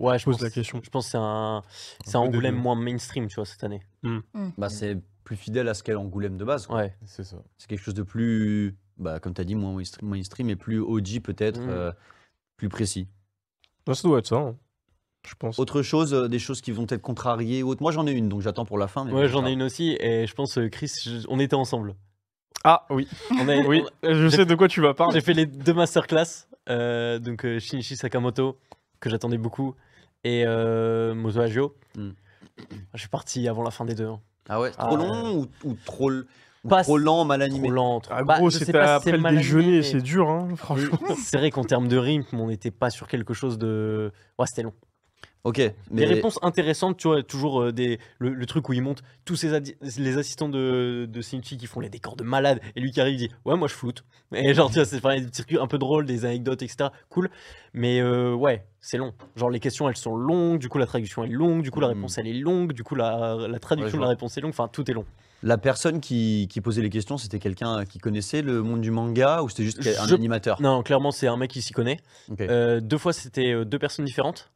Ouais, je pose pense, la question. Je pense que c'est un, c'est un Angoulême moins mainstream, tu vois, cette année. Bah, c'est plus fidèle à ce qu'est Angoulême de base. quoi. Ouais. C'est ça. C'est quelque chose de plus, bah, comme tu as dit, moins mainstream, mainstream et plus OG peut-être, Mm. euh, plus précis. Bah, ça doit être ça, hein, je pense. Autre chose, euh, des choses qui vont être contrariées ou autre. Moi j'en ai une, donc j'attends pour la fin. mais Ouais, j'en ai une aussi, et je pense, euh, Chris, je- on était ensemble. Ah oui, On a, oui, je sais de quoi tu vas parler. J'ai fait les deux masterclass, euh, donc euh, Shinichi Sakamoto, que j'attendais beaucoup, et euh, Moto Hagio. Mm. Je suis parti avant la fin des deux. hein. Ah ouais, Ah, trop ouais. long ou, ou trop, l- ou Pas trop lent, mal animé? Trop lent. trop- Ah, Bah, gros, je sais c'était pas si après c'est le mal déjeuner, animé, c'est dur, hein, franchement. C'est vrai qu'en termes de rythme, on n'était pas sur quelque chose de. Ouais, c'était long. Ok, Des mais réponses intéressantes, tu vois, toujours euh, des, le, le truc où il monte tous ces les assistants de, de Shinichi qui font les décors de malade, et lui qui arrive, dit Ouais, moi je floute. Et genre, tu vois, c'est des trucs un peu drôles, des anecdotes, etc. Cool. Mais euh, ouais, c'est long. Genre, les questions elles sont longues, du coup, la traduction est longue, du coup, la Mhm. réponse elle est longue, du coup, la, la traduction de la réponse est longue, enfin, tout est long. la personne qui, qui posait les questions, c'était quelqu'un qui connaissait le monde du manga ou c'était juste un Je- animateur? Non, clairement, c'est un mec qui s'y connaît. Euh, deux fois, c'était deux personnes différentes.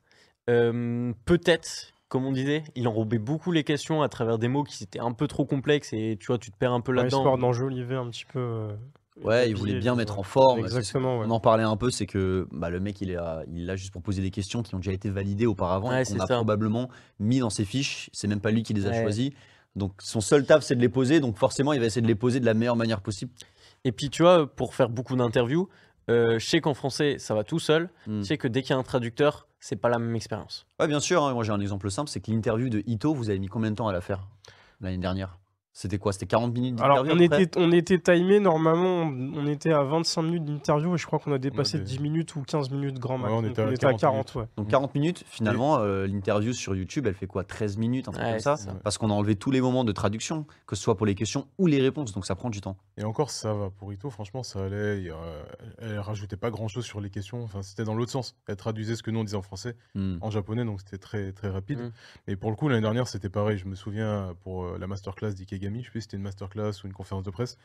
Euh, Peut-être, comme on disait, il enrobait beaucoup les questions à travers des mots qui étaient un peu trop complexes et tu vois, tu te perds un peu Ouais, là-dedans. histoire d'enjoliver un petit peu. euh, Ouais, il voulait bien tout mettre en forme. Exactement, ouais. On en parlait un peu, c'est que bah, le mec, il est, là, il est là juste pour poser des questions qui ont déjà été validées auparavant Ouais, et qu'on c'est a ça. probablement mis dans ses fiches. C'est même pas lui qui les a Ouais. choisis. Donc son seul taf, c'est de les poser. Donc forcément, il va essayer de les poser de la meilleure manière possible. Et puis, tu vois, pour faire beaucoup d'interviews, euh, je sais qu'en français, ça va tout seul. Hmm. Je sais que dès qu'il y a un traducteur, c'est pas la même expérience. Ouais, bien sûr. hein. Moi, j'ai un exemple simple, c'est que l'interview de Ito, vous avez mis combien de temps à la faire l'année dernière? C'était quoi C'était 40 minutes Alors, d'interview on était, on était timé, normalement, on on était à 25 minutes d'interview et je crois qu'on a dépassé des- 10 minutes ou 15 minutes grand max. Ouais, on Donc, était à à 40 40, ouais. Donc 40 minutes, finalement, euh, l'interview sur YouTube, elle fait quoi 13 minutes, un truc Ouais, comme ça. Parce qu'on a enlevé tous les moments de traduction, que ce soit pour les questions ou les réponses, donc ça prend du temps. Et encore, ça va. Pour Ito, franchement, ça allait. A- Elle rajoutait pas grand chose sur les questions. Enfin, c'était dans l'autre sens. Elle traduisait ce que nous on disait en français Hmm. en japonais, donc c'était très très rapide. Mm. Et pour le coup, l'année dernière, c'était pareil. Je me souviens pour euh, la masterclass je sais plus si c'était une masterclass ou une conférence de presse,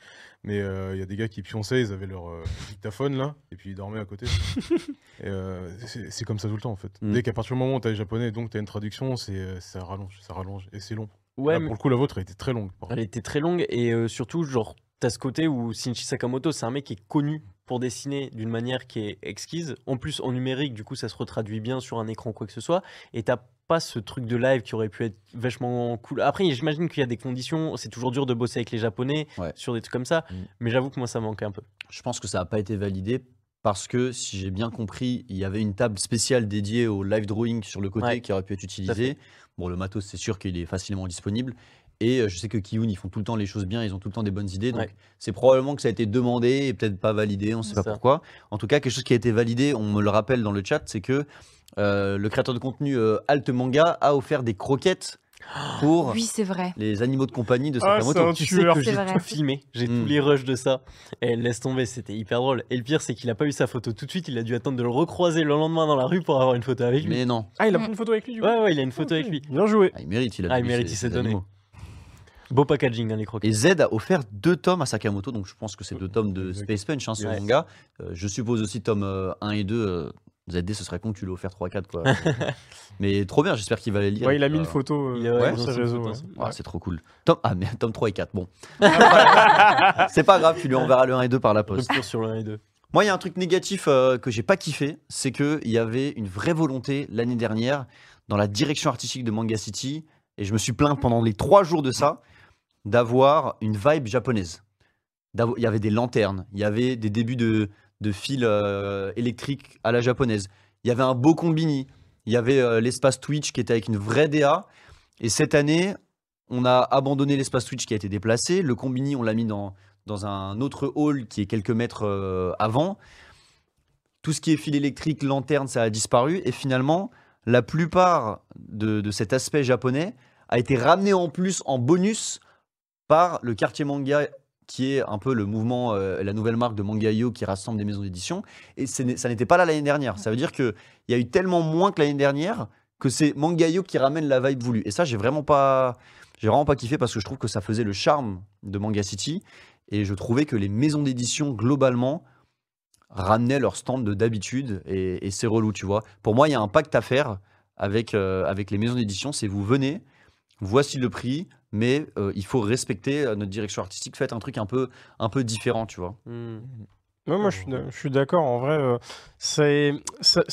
mais euh, il y a des gars qui pionçaient, ils avaient leur euh, dictaphone là, et puis ils dormaient à côté. et euh, c'est comme ça tout le temps en fait. Mm. Dès qu'à partir du moment où tu as les japonais, donc tu as une traduction, c'est euh, ça rallonge, ça rallonge, et c'est long. Ouais, Là, mais pour le coup, la vôtre a été très longue. elle était très longue et euh, surtout, genre, t'as ce côté où Shinichi Sakamoto, c'est un mec qui est connu pour dessiner d'une manière qui est exquise. En plus, en numérique, du coup, ça se retraduit bien sur un écran, quoi que ce soit. Et t'as pas ce truc de live qui aurait pu être vachement cool. Après, j'imagine qu'il y a des conditions. C'est toujours dur de bosser avec les Japonais Ouais. sur des trucs comme ça. Mm. Mais j'avoue que moi, ça manquait un peu. Je pense que ça n'a pas été validé parce que, si j'ai bien compris, il y avait une table spéciale dédiée au live drawing sur le côté Ouais, qui aurait pu être utilisée. Bon, le matos, c'est sûr qu'il est facilement disponible. Et euh, je sais que Kiyun, ils font tout le temps les choses bien, ils ont tout le temps des bonnes idées. Donc, Ouais. c'est probablement que ça a été demandé et peut-être pas validé, on ne sait pas ça. pourquoi. En tout cas, quelque chose qui a été validé, on me le rappelle dans le chat, c'est que euh, le créateur de contenu euh, Alt Manga a offert des croquettes pour Oui, c'est vrai. les animaux de compagnie de Ah, Sakamoto. un Tu sais que j'ai tout filmé, j'ai Mm. tous les rushs de ça. Et laisse tomber, c'était hyper drôle. Et le pire, c'est qu'il a pas eu sa photo tout de suite, il a dû attendre de le recroiser le lendemain dans la rue pour avoir une photo avec lui. Mais non, Ah, il a Mm. pris une photo avec lui du coup Ouais, ouais, il a une photo avec lui. Bien joué. Ah, il mérite, il a Ah, il mérite, ses- il s'est ses donné. animaux. Beau packaging, hein, les croquettes. Et Z a offert deux tomes à Sakamoto, donc je pense que c'est deux tomes de. Space Punch, hein, son Ouais. manga. Euh, je suppose aussi tome euh, 1 et 2. euh, ZD, ce serait con que tu l'aies offert 3-4. Quoi. Mais trop bien, j'espère qu'il va les lire. Ouais, il a mis une photo euh, Il ouais, sur ses réseaux. Ah, c'est trop cool. Tome... Ah, mais tome 3 et 4, bon. c'est pas grave, tu lui enverras le 1 et 2 par la poste. Rupture sur le 1 et 2. Moi, il y a un truc négatif euh, que j'ai pas kiffé, c'est qu'il y avait une vraie volonté l'année dernière dans la direction artistique de Manga City, et je me suis plaint pendant les trois jours de ça, d'avoir une vibe japonaise. Il y avait des lanternes, il y avait des débuts de, de fils euh, électriques à la japonaise, il y avait un beau combini, il y avait euh, l'espace Twitch qui était avec une vraie DA, et cette année, on a abandonné l'espace Twitch qui a été déplacé, le combini, on l'a mis dans, dans un autre hall qui est quelques mètres euh, avant. Tout ce qui est fil électrique, lanterne, ça a disparu. Et finalement, la plupart de, de cet aspect japonais a été ramené en plus, en bonus, par le quartier manga qui est un peu le mouvement, euh, la nouvelle marque de Mangayo qui rassemble des maisons d'édition. Et ça n'était pas là l'année dernière. Ça veut dire qu'il y a eu tellement moins que l'année dernière que c'est Mangayo qui ramène la vibe voulue. Et ça, j'ai vraiment vraiment pas kiffé parce que je trouve que ça faisait le charme de Manga City. Et je trouvais que les maisons d'édition, globalement, ramenaient leur stand de d'habitude. Et, et c'est relou, tu vois. Pour moi, il y a un pacte à faire avec, euh, avec les maisons d'édition. C'est vous venez, voici le prix, mais euh, il faut respecter euh, notre direction artistique. Faites un truc un peu, un peu différent, tu vois. Ouais, moi, je suis, d'a- je suis d'accord. En vrai, euh, c'est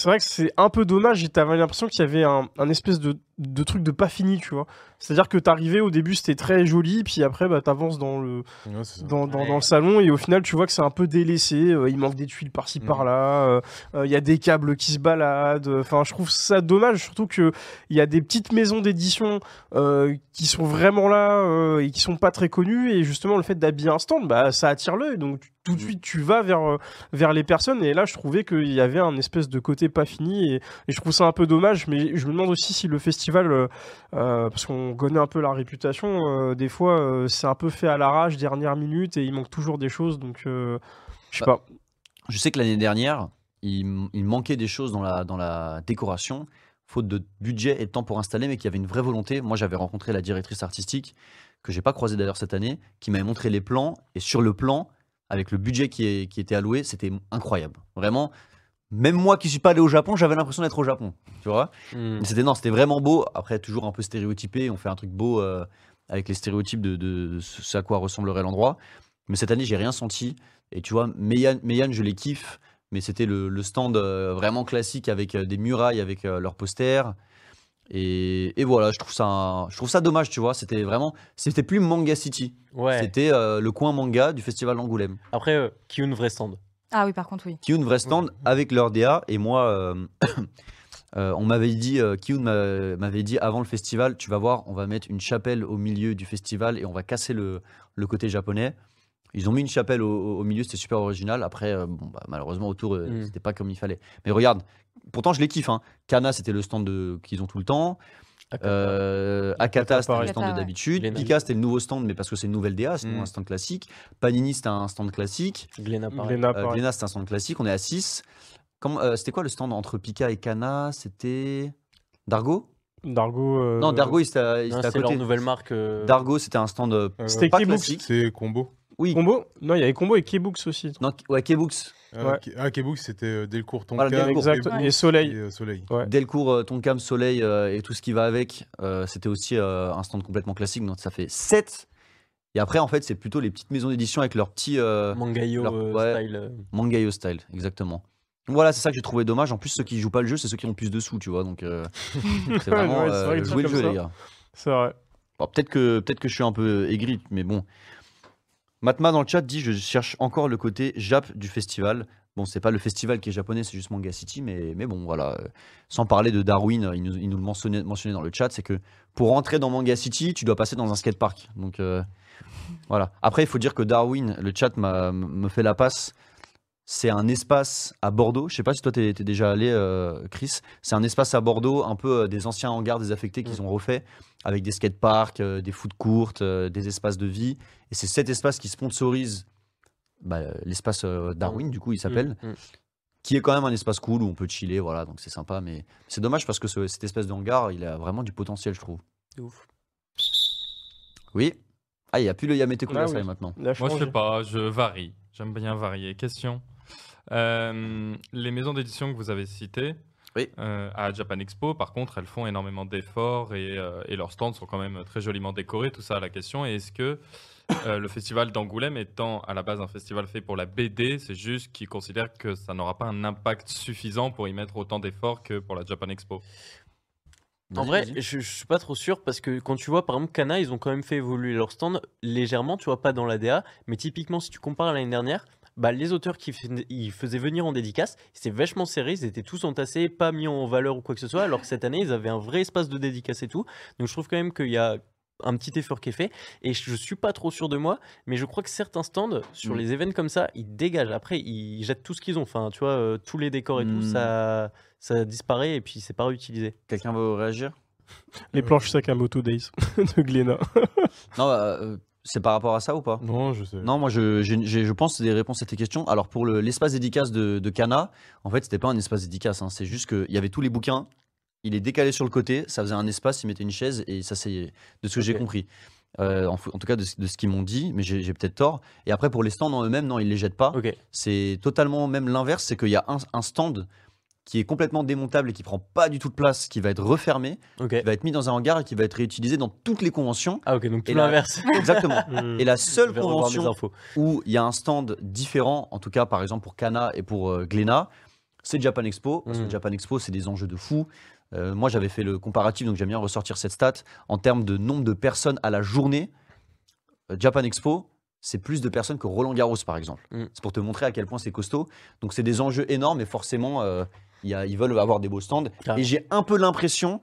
vrai que c'est un peu dommage. Et t'avais l'impression qu'il y avait un, un espèce de, de truc de pas fini, tu vois. C'est-à-dire que t'arrivais au début, c'était très joli, puis après, bah, t'avances dans le, Ouais, dans, dans, Ouais. dans le salon et au final tu vois que c'est un peu délaissé euh, il manque des tuiles par-ci Mhm. par-là euh, euh, il y a des câbles qui se baladent enfin je trouve ça dommage surtout que il y a des petites maisons d'édition euh, qui sont vraiment là euh, et qui sont pas très connues et justement le fait d'habiller un stand bah ça attire l'œil donc tout de suite tu vas vers vers les personnes et là je trouvais qu'il y avait un espèce de côté pas fini et, et je trouve ça un peu dommage mais je me demande aussi si le festival euh, euh, parce qu'on connaît un peu la réputation, euh, des fois euh, c'est un peu fait à l'arrache, dernière minute, et il manque toujours des choses, donc je sais Bah, pas. Je sais que l'année dernière, il, il manquait des choses dans la, dans la décoration, faute de budget et de temps pour installer, mais qu'il y avait une vraie volonté. Moi, j'avais rencontré la directrice artistique, que j'ai pas croisée d'ailleurs cette année, qui m'avait montré les plans. Et sur le plan, avec le budget qui, est- qui était alloué, c'était incroyable. Vraiment, même moi qui suis pas allé au Japon, j'avais l'impression d'être au Japon. Tu vois Hmm. C'était non, c'était vraiment beau. Après, toujours un peu stéréotypé. On fait un truc beau euh, avec les stéréotypes de, de- de ce à quoi ressemblerait l'endroit. Mais cette année, j'ai rien senti. Et tu vois, Meian, Meian, je les kiffe. Mais c'était le, le stand euh, vraiment classique avec euh, des murailles, avec leurs posters. Et, et voilà, je trouve ça, je trouve ça dommage, tu vois. C'était vraiment, c'était plus Manga City. Ouais. C'était le coin manga du festival d'Angoulême. Après, euh, Kyun, vrai stand? Ah oui, par contre, oui. Kyun, vrai stand, avec leur DA. Et moi, euh, euh, on m'avait dit, euh, Kyun m'a- m'avait dit avant le festival, tu vas voir, on va mettre une chapelle au milieu du festival et on va casser le, le côté japonais. Ils ont mis une chapelle au, au- au milieu, c'était super original. Après, euh, bon, bah, malheureusement, autour, euh, Mm. c'était pas comme il fallait. Mais regarde, pourtant, je les kiffe. Hein. Kana, c'était le stand de- qu'ils ont tout le temps. Euh, Akata, c'était le pareil. stand ouais. d'habitude. Pika, c'était le nouveau stand, mais parce que c'est une nouvelle DA, sinon Mm. un stand classique. Panini, c'était un stand classique. Euh, pareil. Glénat, c'était un stand classique. On est à 6. c'était quoi le stand entre Pika et Kana? C'était. Dargo? Dargo. euh, Non, Dargo, il était à, il Non, était à C'est leur côté. nouvelle marque. euh, Dargo, c'était un stand euh, Euh, C'était pas classique. C'est combo. Oui, Combo Non, il y avait Combo et Keybooks aussi. non, ouais, Keybooks. Ah, Ouais. Ah, Kebooks, c'était euh, Delcourt, Voilà, Tonkam, Delcourt. Exact. Kebooks Et Soleil. et, euh, Soleil. Ouais. Delcourt, euh, Tonkam, Soleil euh, et tout ce qui va avec, euh, c'était aussi euh, un stand complètement classique. Donc ça fait 7. Et après, en fait, c'est plutôt les petites maisons d'édition avec leurs petits euh, Mangayo leur- euh, ouais. style. Mangayo style, exactement. Voilà, c'est ça que j'ai trouvé dommage. En plus, ceux qui jouent pas le jeu, c'est ceux qui ont le plus de sous, tu vois. Donc, euh, c'est vraiment euh, vrai jouer le jeu, ça. les gars. C'est vrai. Bon, peut-être que, peut que je suis un peu aigri, mais bon. Matma dans le chat dit Je cherche encore le côté Jap du festival. Bon, c'est pas le festival qui est japonais, c'est juste Manga City, mais, bon, voilà. Sans parler de Darwin, il nous, il le mentionnait, dans le chat c'est que pour rentrer dans Manga City, tu dois passer dans un skatepark. Donc, euh, voilà. Après, il faut dire que Darwin, le chat me fait la passe. C'est un espace à Bordeaux. Je sais pas si toi t'es déjà allé, euh, Chris. C'est un espace à Bordeaux, un peu euh, des anciens hangars désaffectés qu'ils ont refait, avec des skateparks, euh, des foot courtes, euh, des espaces de vie. Et c'est cet espace qui sponsorise bah, l'espace euh, Darwin, du coup, il s'appelle, Mm, mm. qui est quand même un espace cool où on peut chiller, voilà, donc c'est sympa. Mais c'est dommage parce que ce- cette espèce de hangar, il a vraiment du potentiel, je trouve. De ouf. Oui. Ah, il n'y a plus le Yamete Ah Kudasai oui. maintenant. Moi, je changé. sais pas, je varie. J'aime bien varier. Question. Euh, les maisons d'édition que vous avez citées Oui. euh, à Japan Expo, par contre, elles font énormément d'efforts et, euh, et leurs stands sont quand même très joliment décorés. Tout ça, la question est est-ce que euh, le festival d'Angoulême étant à la base un festival fait pour la BD, c'est juste qu'ils considèrent que ça n'aura pas un impact suffisant pour y mettre autant d'efforts que pour la Japan Expo? En vrai, je, je suis pas trop sûr parce que quand tu vois par exemple Kana, ils ont quand même fait évoluer leur stand légèrement, tu vois, pas dans la DA, mais typiquement si tu compares à l'année dernière, bah, les auteurs qui ils faisaient venir en dédicace, c'était vachement serré, ils étaient tous entassés, pas mis en valeur ou quoi que ce soit, alors que cette année ils avaient un vrai espace de dédicace et tout. Donc je trouve quand même qu'il y a un petit effort qui est fait et je suis pas trop sûr de moi, mais je crois que certains stands sur Mm. les événements comme ça, ils dégagent. Après, ils jettent tout ce qu'ils ont, enfin, tu vois, euh, tous les décors et tout, Mm. ça, ça disparaît et puis c'est pas réutilisé. Quelqu'un veut réagir? Les planches Sakamoto Days de Glénat. Non, euh, c'est par rapport à ça ou pas? Non, je sais. Non, moi je, j'ai- j'ai- je pense que c'est des réponses à tes questions. Alors pour le- l'espace dédicace de, de Cana, en fait c'était pas un espace dédicace, hein. c'est juste qu'il y avait tous les bouquins, il est décalé sur le côté, ça faisait un espace, il mettait une chaise et ça c'est de ce que j'ai compris. Euh, en, tout cas de, ce- de ce qu'ils m'ont dit, mais j'ai peut-être tort. Et après pour les stands en eux-mêmes, non, ils les jettent pas. C'est totalement même l'inverse, c'est qu'il y a un, un stand qui est complètement démontable et qui prend pas du tout de place, qui va être refermé, qui va être mis dans un hangar et qui va être réutilisé dans toutes les conventions. Ah ok, donc tout l'inverse. Exactement. Hmm. Et la seule convention où il y a un stand différent, en tout cas par exemple pour Kana et pour euh, c'est Japan Expo. Parce que Mm. Japan Expo, c'est des enjeux de fou. Euh, moi, j'avais fait le comparatif, donc j'aime bien ressortir cette stat. En termes de nombre de personnes à la journée, euh, Japan Expo, c'est plus de personnes que Roland Garros, par exemple. Mm. C'est pour te montrer à quel point c'est costaud. Donc, c'est des enjeux énormes et forcément, euh, il y a- ils veulent avoir des beaux stands. Carrément. Et j'ai un peu l'impression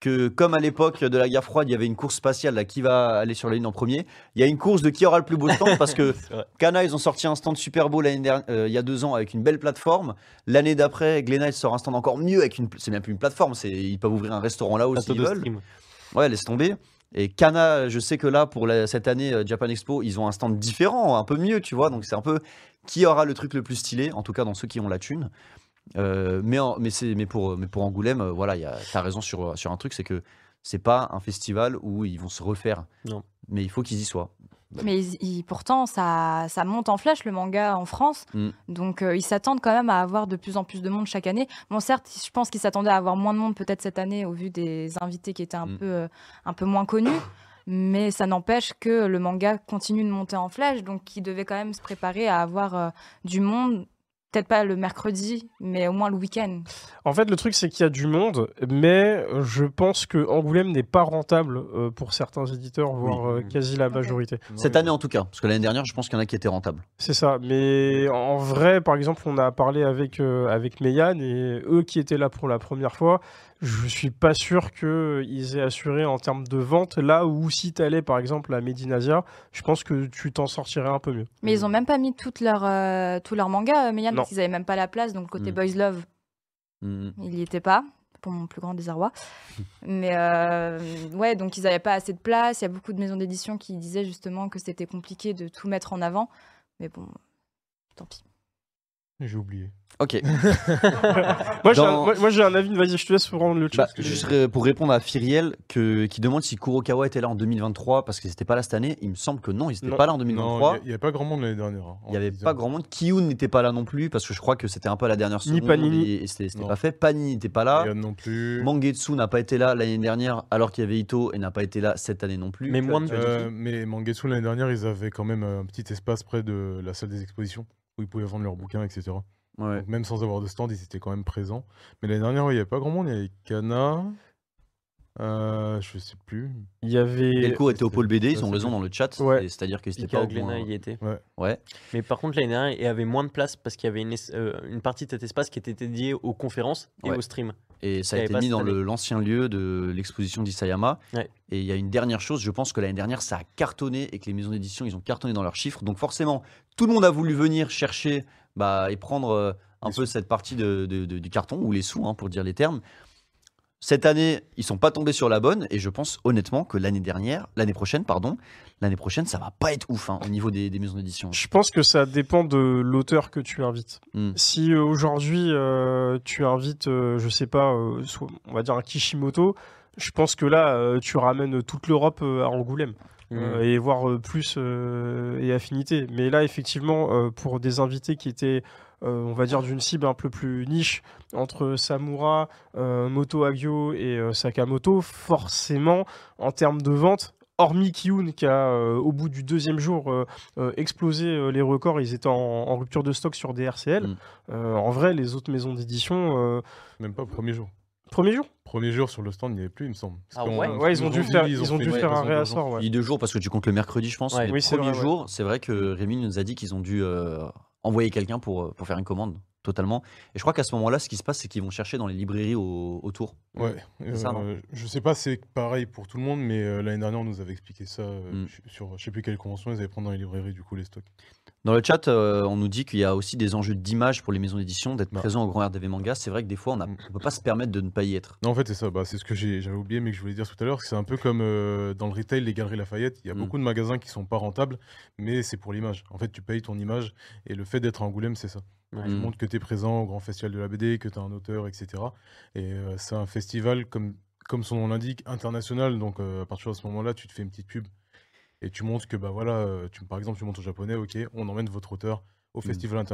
que, comme à l'époque de la guerre froide, il y avait une course spatiale, là, qui va aller sur la Lune en premier, il y a une course de qui aura le plus beau stand parce que. Kana, ils ont sorti un stand super beau l'année dernière, euh, il y a deux ans avec une belle plateforme. L'année d'après, Glenna, sort un stand encore mieux avec une. C'est même plus une plateforme, c'est ils peuvent ouvrir un restaurant là aussi. Ils veulent. stream. Ouais, laisse tomber. Et Kana, je sais que là, pour la- cette année euh, Japan Expo, ils ont un stand différent, un peu mieux, tu vois. Donc c'est un peu qui aura le truc le plus stylé, en tout cas dans ceux qui ont la thune. Euh, mais, en- mais, c'est- mais, pour, mais pour Angoulême, euh, voilà, il y a- t'as raison sur, sur un truc, c'est que c'est pas un festival où ils vont se refaire. Non. Mais il faut qu'ils y soient. Mais ils- ils- pourtant, ça, ça monte en flèche le manga en France. Mm. Donc, euh, ils s'attendent quand même à avoir de plus en plus de monde chaque année. Bon, certes, je pense qu'ils s'attendaient à avoir moins de monde peut-être cette année au vu des invités qui étaient un, Mm. peu, euh, un peu moins connus. Mais ça n'empêche que le manga continue de monter en flèche. Donc, ils devaient quand même se préparer à avoir euh, du monde. Peut-être pas le mercredi, mais au moins le week-end. En fait, le truc, c'est qu'il y a du monde, mais je pense que Angoulême n'est pas rentable euh, pour certains éditeurs, voire euh, quasi la majorité. Cette année en tout cas, parce que l'année dernière, je pense qu'il y en a qui étaient rentables. C'est ça. Mais en vrai, par exemple, on a parlé avec, euh, avec Meyane et eux qui étaient là pour la première fois, je suis pas sûr qu'ils aient assuré en termes de vente. Là où si tu allais par exemple à Medinasia, je pense que tu t'en sortirais un peu mieux. Mais ils ont même pas mis toute leur, euh, tout leur manga, euh, parce qu'ils avaient même pas la place. Donc, côté Mm. Boys Love, Mm. il y était pas, pour mon plus grand désarroi. Mais euh, ouais, donc ils n'avaient pas assez de place. Il y a beaucoup de maisons d'édition qui disaient justement que c'était compliqué de tout mettre en avant. Mais bon, tant pis. J'ai oublié. Ok. Moi, j'ai Dans- un, moi- moi, j'ai un avis, vas-y, je te laisse prendre le chat. Bah, parce que juste j'ai- pour répondre à Firiel que, qui demande si Kurokawa était là en 2023 parce qu'ils n'étaient pas là cette année, il me semble que non, ils n'étaient Non. pas là en Non, 2023. il n'y avait pas grand monde l'année dernière. hein, Il n'y avait pas grand monde. Kiyun n'était pas là non plus parce que je crois que c'était un peu à la dernière Ni seconde Panini. et, et c'était c'était Non. pas fait. Panini n'était pas là. Yann non plus. Mangetsu n'a pas été là l'année dernière alors qu'il y avait Ito et n'a pas été là cette année non plus. Mais moins de- Euh, mais Mangetsu l'année dernière, ils avaient quand même un petit espace près de la salle des expositions où ils pouvaient vendre leurs bouquins, etc. Ouais. Donc, même sans avoir de stand, ils étaient quand même présents. Mais l'année dernière, il n'y avait pas grand monde. Il y avait Cana. Euh, je sais plus. Il y avait. Delco était au pôle BD, ils ont raison dans le chat. Ouais. C'est-à-dire que c'était pas point- y était. Ouais. Mais par contre, l'année dernière, il y avait moins de place parce qu'il y avait une, es- euh, une partie de cet espace qui était dédiée aux conférences et Ouais. aux streams. Et ça a été mis dans l'ancien lieu de l'exposition d'Isayama. Ouais. Et il y a une dernière chose, je pense que l'année dernière, ça a cartonné et que les maisons d'édition, ils ont cartonné dans leurs chiffres. Donc forcément, tout le monde a voulu venir chercher bah, et prendre euh, un Les peu cette partie de- de- de- du carton, ou les sous, hein, pour dire les termes. Cette année, ils sont pas tombés sur la bonne, et je pense honnêtement que l'année dernière, l'année prochaine, pardon, l'année prochaine, ça va pas être ouf hein, au niveau des, des maisons d'édition. Je pense que ça dépend de l'auteur que tu invites. Hmm. Si euh, aujourd'hui euh, tu invites, euh, je sais pas, on va dire un Kishimoto, je pense que là tu ramènes toute l'Europe à Angoulême Euh, et voir euh, plus euh, et affinité. Mais là, effectivement, pour des invités qui étaient, euh, on va dire, d'une cible un peu plus niche, entre Samura, euh, Moto Hagio et euh, Sakamoto, forcément, en termes de vente, hormis Kiyun qui a, euh, au bout du deuxième jour, euh, euh, explosé les records, ils étaient en, en rupture de stock sur des RCL. Mm. En vrai, les autres maisons d'édition, Même pas premier jour. Premier jour Premier jour sur le stand, il n'y avait plus, il me semble. Parce Ah qu'on- ouais ils ont dû faire, ils ont dû faire un réassort. ouais. Il y a deux jours parce que tu comptes le mercredi, je pense. Ouais. Oui, c'est premier vrai, ouais. jour, c'est vrai que Rémi nous a dit qu'ils ont dû euh, envoyer quelqu'un pour, euh, pour faire une commande, totalement. Et je crois qu'à ce moment-là, ce qui se passe, c'est qu'ils vont chercher dans les librairies au- autour. Ouais, ça, euh, je sais pas, c'est pareil pour tout le monde, mais euh, l'année dernière, on nous avait expliqué ça euh, Mm. sur je sais plus quelle convention, ils allaient prendre dans les librairies du coup les stocks. Dans le chat, on nous dit qu'il y a aussi des enjeux d'image pour les maisons d'édition, d'être Bah. présent au Grand RDV Manga. C'est vrai que des fois, on ne Mm. peut pas se permettre de ne pas y être. Non, en fait, c'est ça, bah, c'est ce que j'avais oublié, mais que je voulais dire tout à l'heure, c'est un peu comme dans le retail, les galeries Lafayette, il y a Mm. beaucoup de magasins qui sont pas rentables, mais c'est pour l'image. En fait, tu payes ton image, et le fait d'être à Angoulême, c'est ça. Ouais. Tu Mm. montres que tu es présent au grand festival de la BD, que tu es un auteur, etc. Et euh, c'est un festival, comme, comme son nom l'indique, international. Donc euh, à partir de ce moment-là, tu te fais une petite pub. Et tu montres que, bah voilà, euh, tu, par exemple, tu montres au japonais, ok, on emmène votre auteur au Mm. festival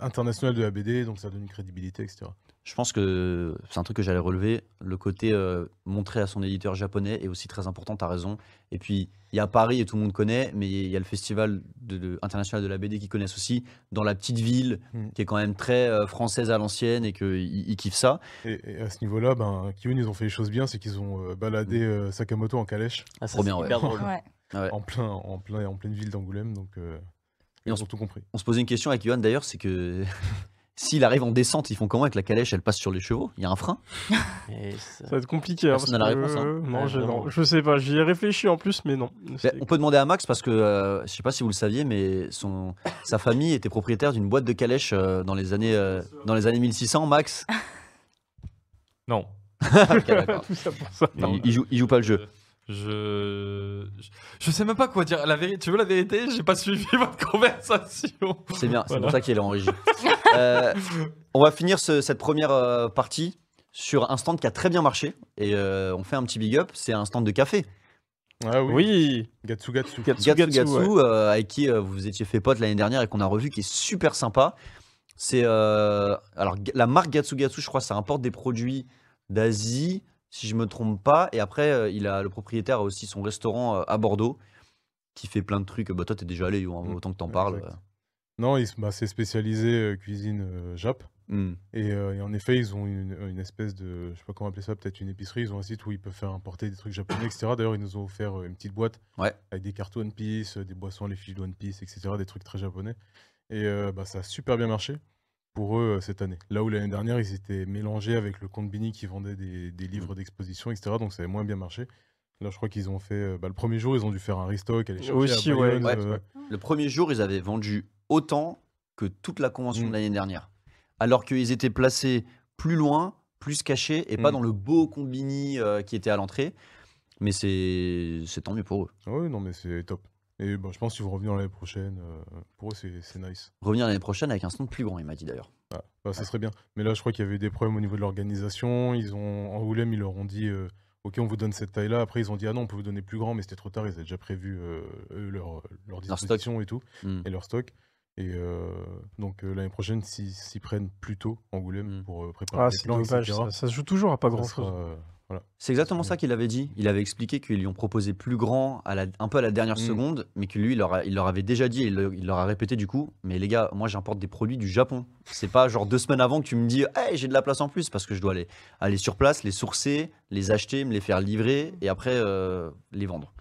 international de la BD, donc ça donne une crédibilité, etc. Je pense que c'est un truc que j'allais relever. Le côté euh, montrer à son éditeur japonais est aussi très important, tu as raison. Et puis, il y a Paris et tout le monde connaît, mais il y a le festival de- de- international de la BD qui connaissent aussi, dans la petite ville, Mm. qui est quand même très euh, française à l'ancienne et qu'ils ils kiffent ça. Et, et à ce niveau-là, ben, Kiyun, ils ont fait les choses bien, c'est qu'ils ont euh, baladé euh, Sakamoto en calèche, Ah, ça, Trop bien. Ouais. Ouais. en, plein, en, plein, en pleine ville d'Angoulême, donc ils on ont tout compris. On se posait une question avec Johan d'ailleurs, c'est que s'il arrive en descente, ils font comment avec la calèche? Elle passe sur les chevaux? Il y a un frein? Et ça- Ça va être compliqué. hein, Personne parce n'a la réponse, hein. non, Ouais, non, je sais pas. J'y ai réfléchi en plus, mais non. Ben, On peut demander à Max parce que euh, je sais pas si vous le saviez, mais son, sa famille était propriétaire d'une boîte de calèche euh, dans les années euh, dans les années 1600. Max, Non. Ok, d'accord. Tout ça pour ça. il, il joue, il joue pas le jeu. Je... je sais même pas quoi dire. La vérité, tu veux la vérité? J'ai pas suivi votre conversation. C'est bien, c'est Voilà. pour ça qu'il est en régie. Euh, on va finir ce- cette première euh, partie sur un stand qui a très bien marché et euh, on fait un petit big up. C'est un stand de café. Ah oui, Oui. Gatsu Gatsu. Gatsu. Gatsu Gatsu, Gatsu, ouais. euh, avec qui euh, vous vous étiez fait pote l'année dernière et qu'on a revu, qui est super sympa. C'est euh, alors la marque Gatsu Gatsu, je crois, ça importe des produits d'Asie, si je me trompe pas. Et après, euh, il a le propriétaire a aussi son restaurant euh, à Bordeaux, qui fait plein de trucs. Bah toi, t'es déjà allé, Yohan, Mm. autant que t'en parles. Exact. Non, il bah, c'est spécialisé euh, cuisine euh, Jap. Mm. Et, euh, et en effet, ils ont une, une espèce de, je sais pas comment appeler ça, peut-être une épicerie. Ils ont un site où ils peuvent faire importer des trucs japonais, etc. D'ailleurs, ils nous ont offert euh, une petite boîte Ouais. avec des cartes One Piece, euh, des boissons à l'effigie de One Piece, etc. Des trucs très japonais. Et euh, bah, ça a super bien marché pour eux euh, cette année. Là où l'année dernière, ils étaient mélangés avec le compte Bini qui vendait des, des livres d'exposition, etc. Donc ça avait moins bien marché. Là, je crois qu'ils ont fait. euh, bah, le premier jour, ils ont dû faire un restock. Aller chercher Aussi, à ouais, Bayonne, exact, euh, Le premier jour, ils avaient vendu autant que toute la convention Mm. de l'année dernière. Alors qu'ils étaient placés plus loin, plus cachés, et pas Mm. dans le beau combini euh, qui était à l'entrée. Mais c'est c'est tant mieux pour eux. Ah ouais, non, mais c'est top. Et bah, je pense qu'ils vont revenir l'année prochaine. euh, pour eux, c'est c'est nice. Revenir l'année prochaine avec un stand plus grand, il m'a dit d'ailleurs. Ah, bah, ça serait bien. Mais là, je crois qu'il y avait eu des problèmes au niveau de l'organisation. Ils ont, en Angoulême, ils leur ont dit euh, Ok, on vous donne cette taille-là. Après, ils ont dit Ah non, on peut vous donner plus grand, mais c'était trop tard. Ils avaient déjà prévu euh, eux, leur, leur Leur stock. disposition et tout, Mm. et leur stock. Et euh, donc euh, l'année prochaine, s'ils s'y prennent plus tôt Angoulême Mm. pour euh, préparer Ah, les c'est plans, dommage. etc., Ça, ça se joue toujours à pas ça grand sera, chose. euh, voilà. C'est exactement ça qu'il avait dit. Il avait expliqué qu'ils lui ont proposé plus grand, à la- un peu à la dernière Mm. seconde, mais que lui, il leur, a- il leur avait déjà dit, et il, le- il leur a répété du coup, mais les gars, moi j'importe des produits du Japon. C'est pas genre deux semaines avant que tu me dis, hey, j'ai de la place en plus, parce que je dois aller, aller sur place, les sourcer, les acheter, me les faire livrer, et après euh, les vendre.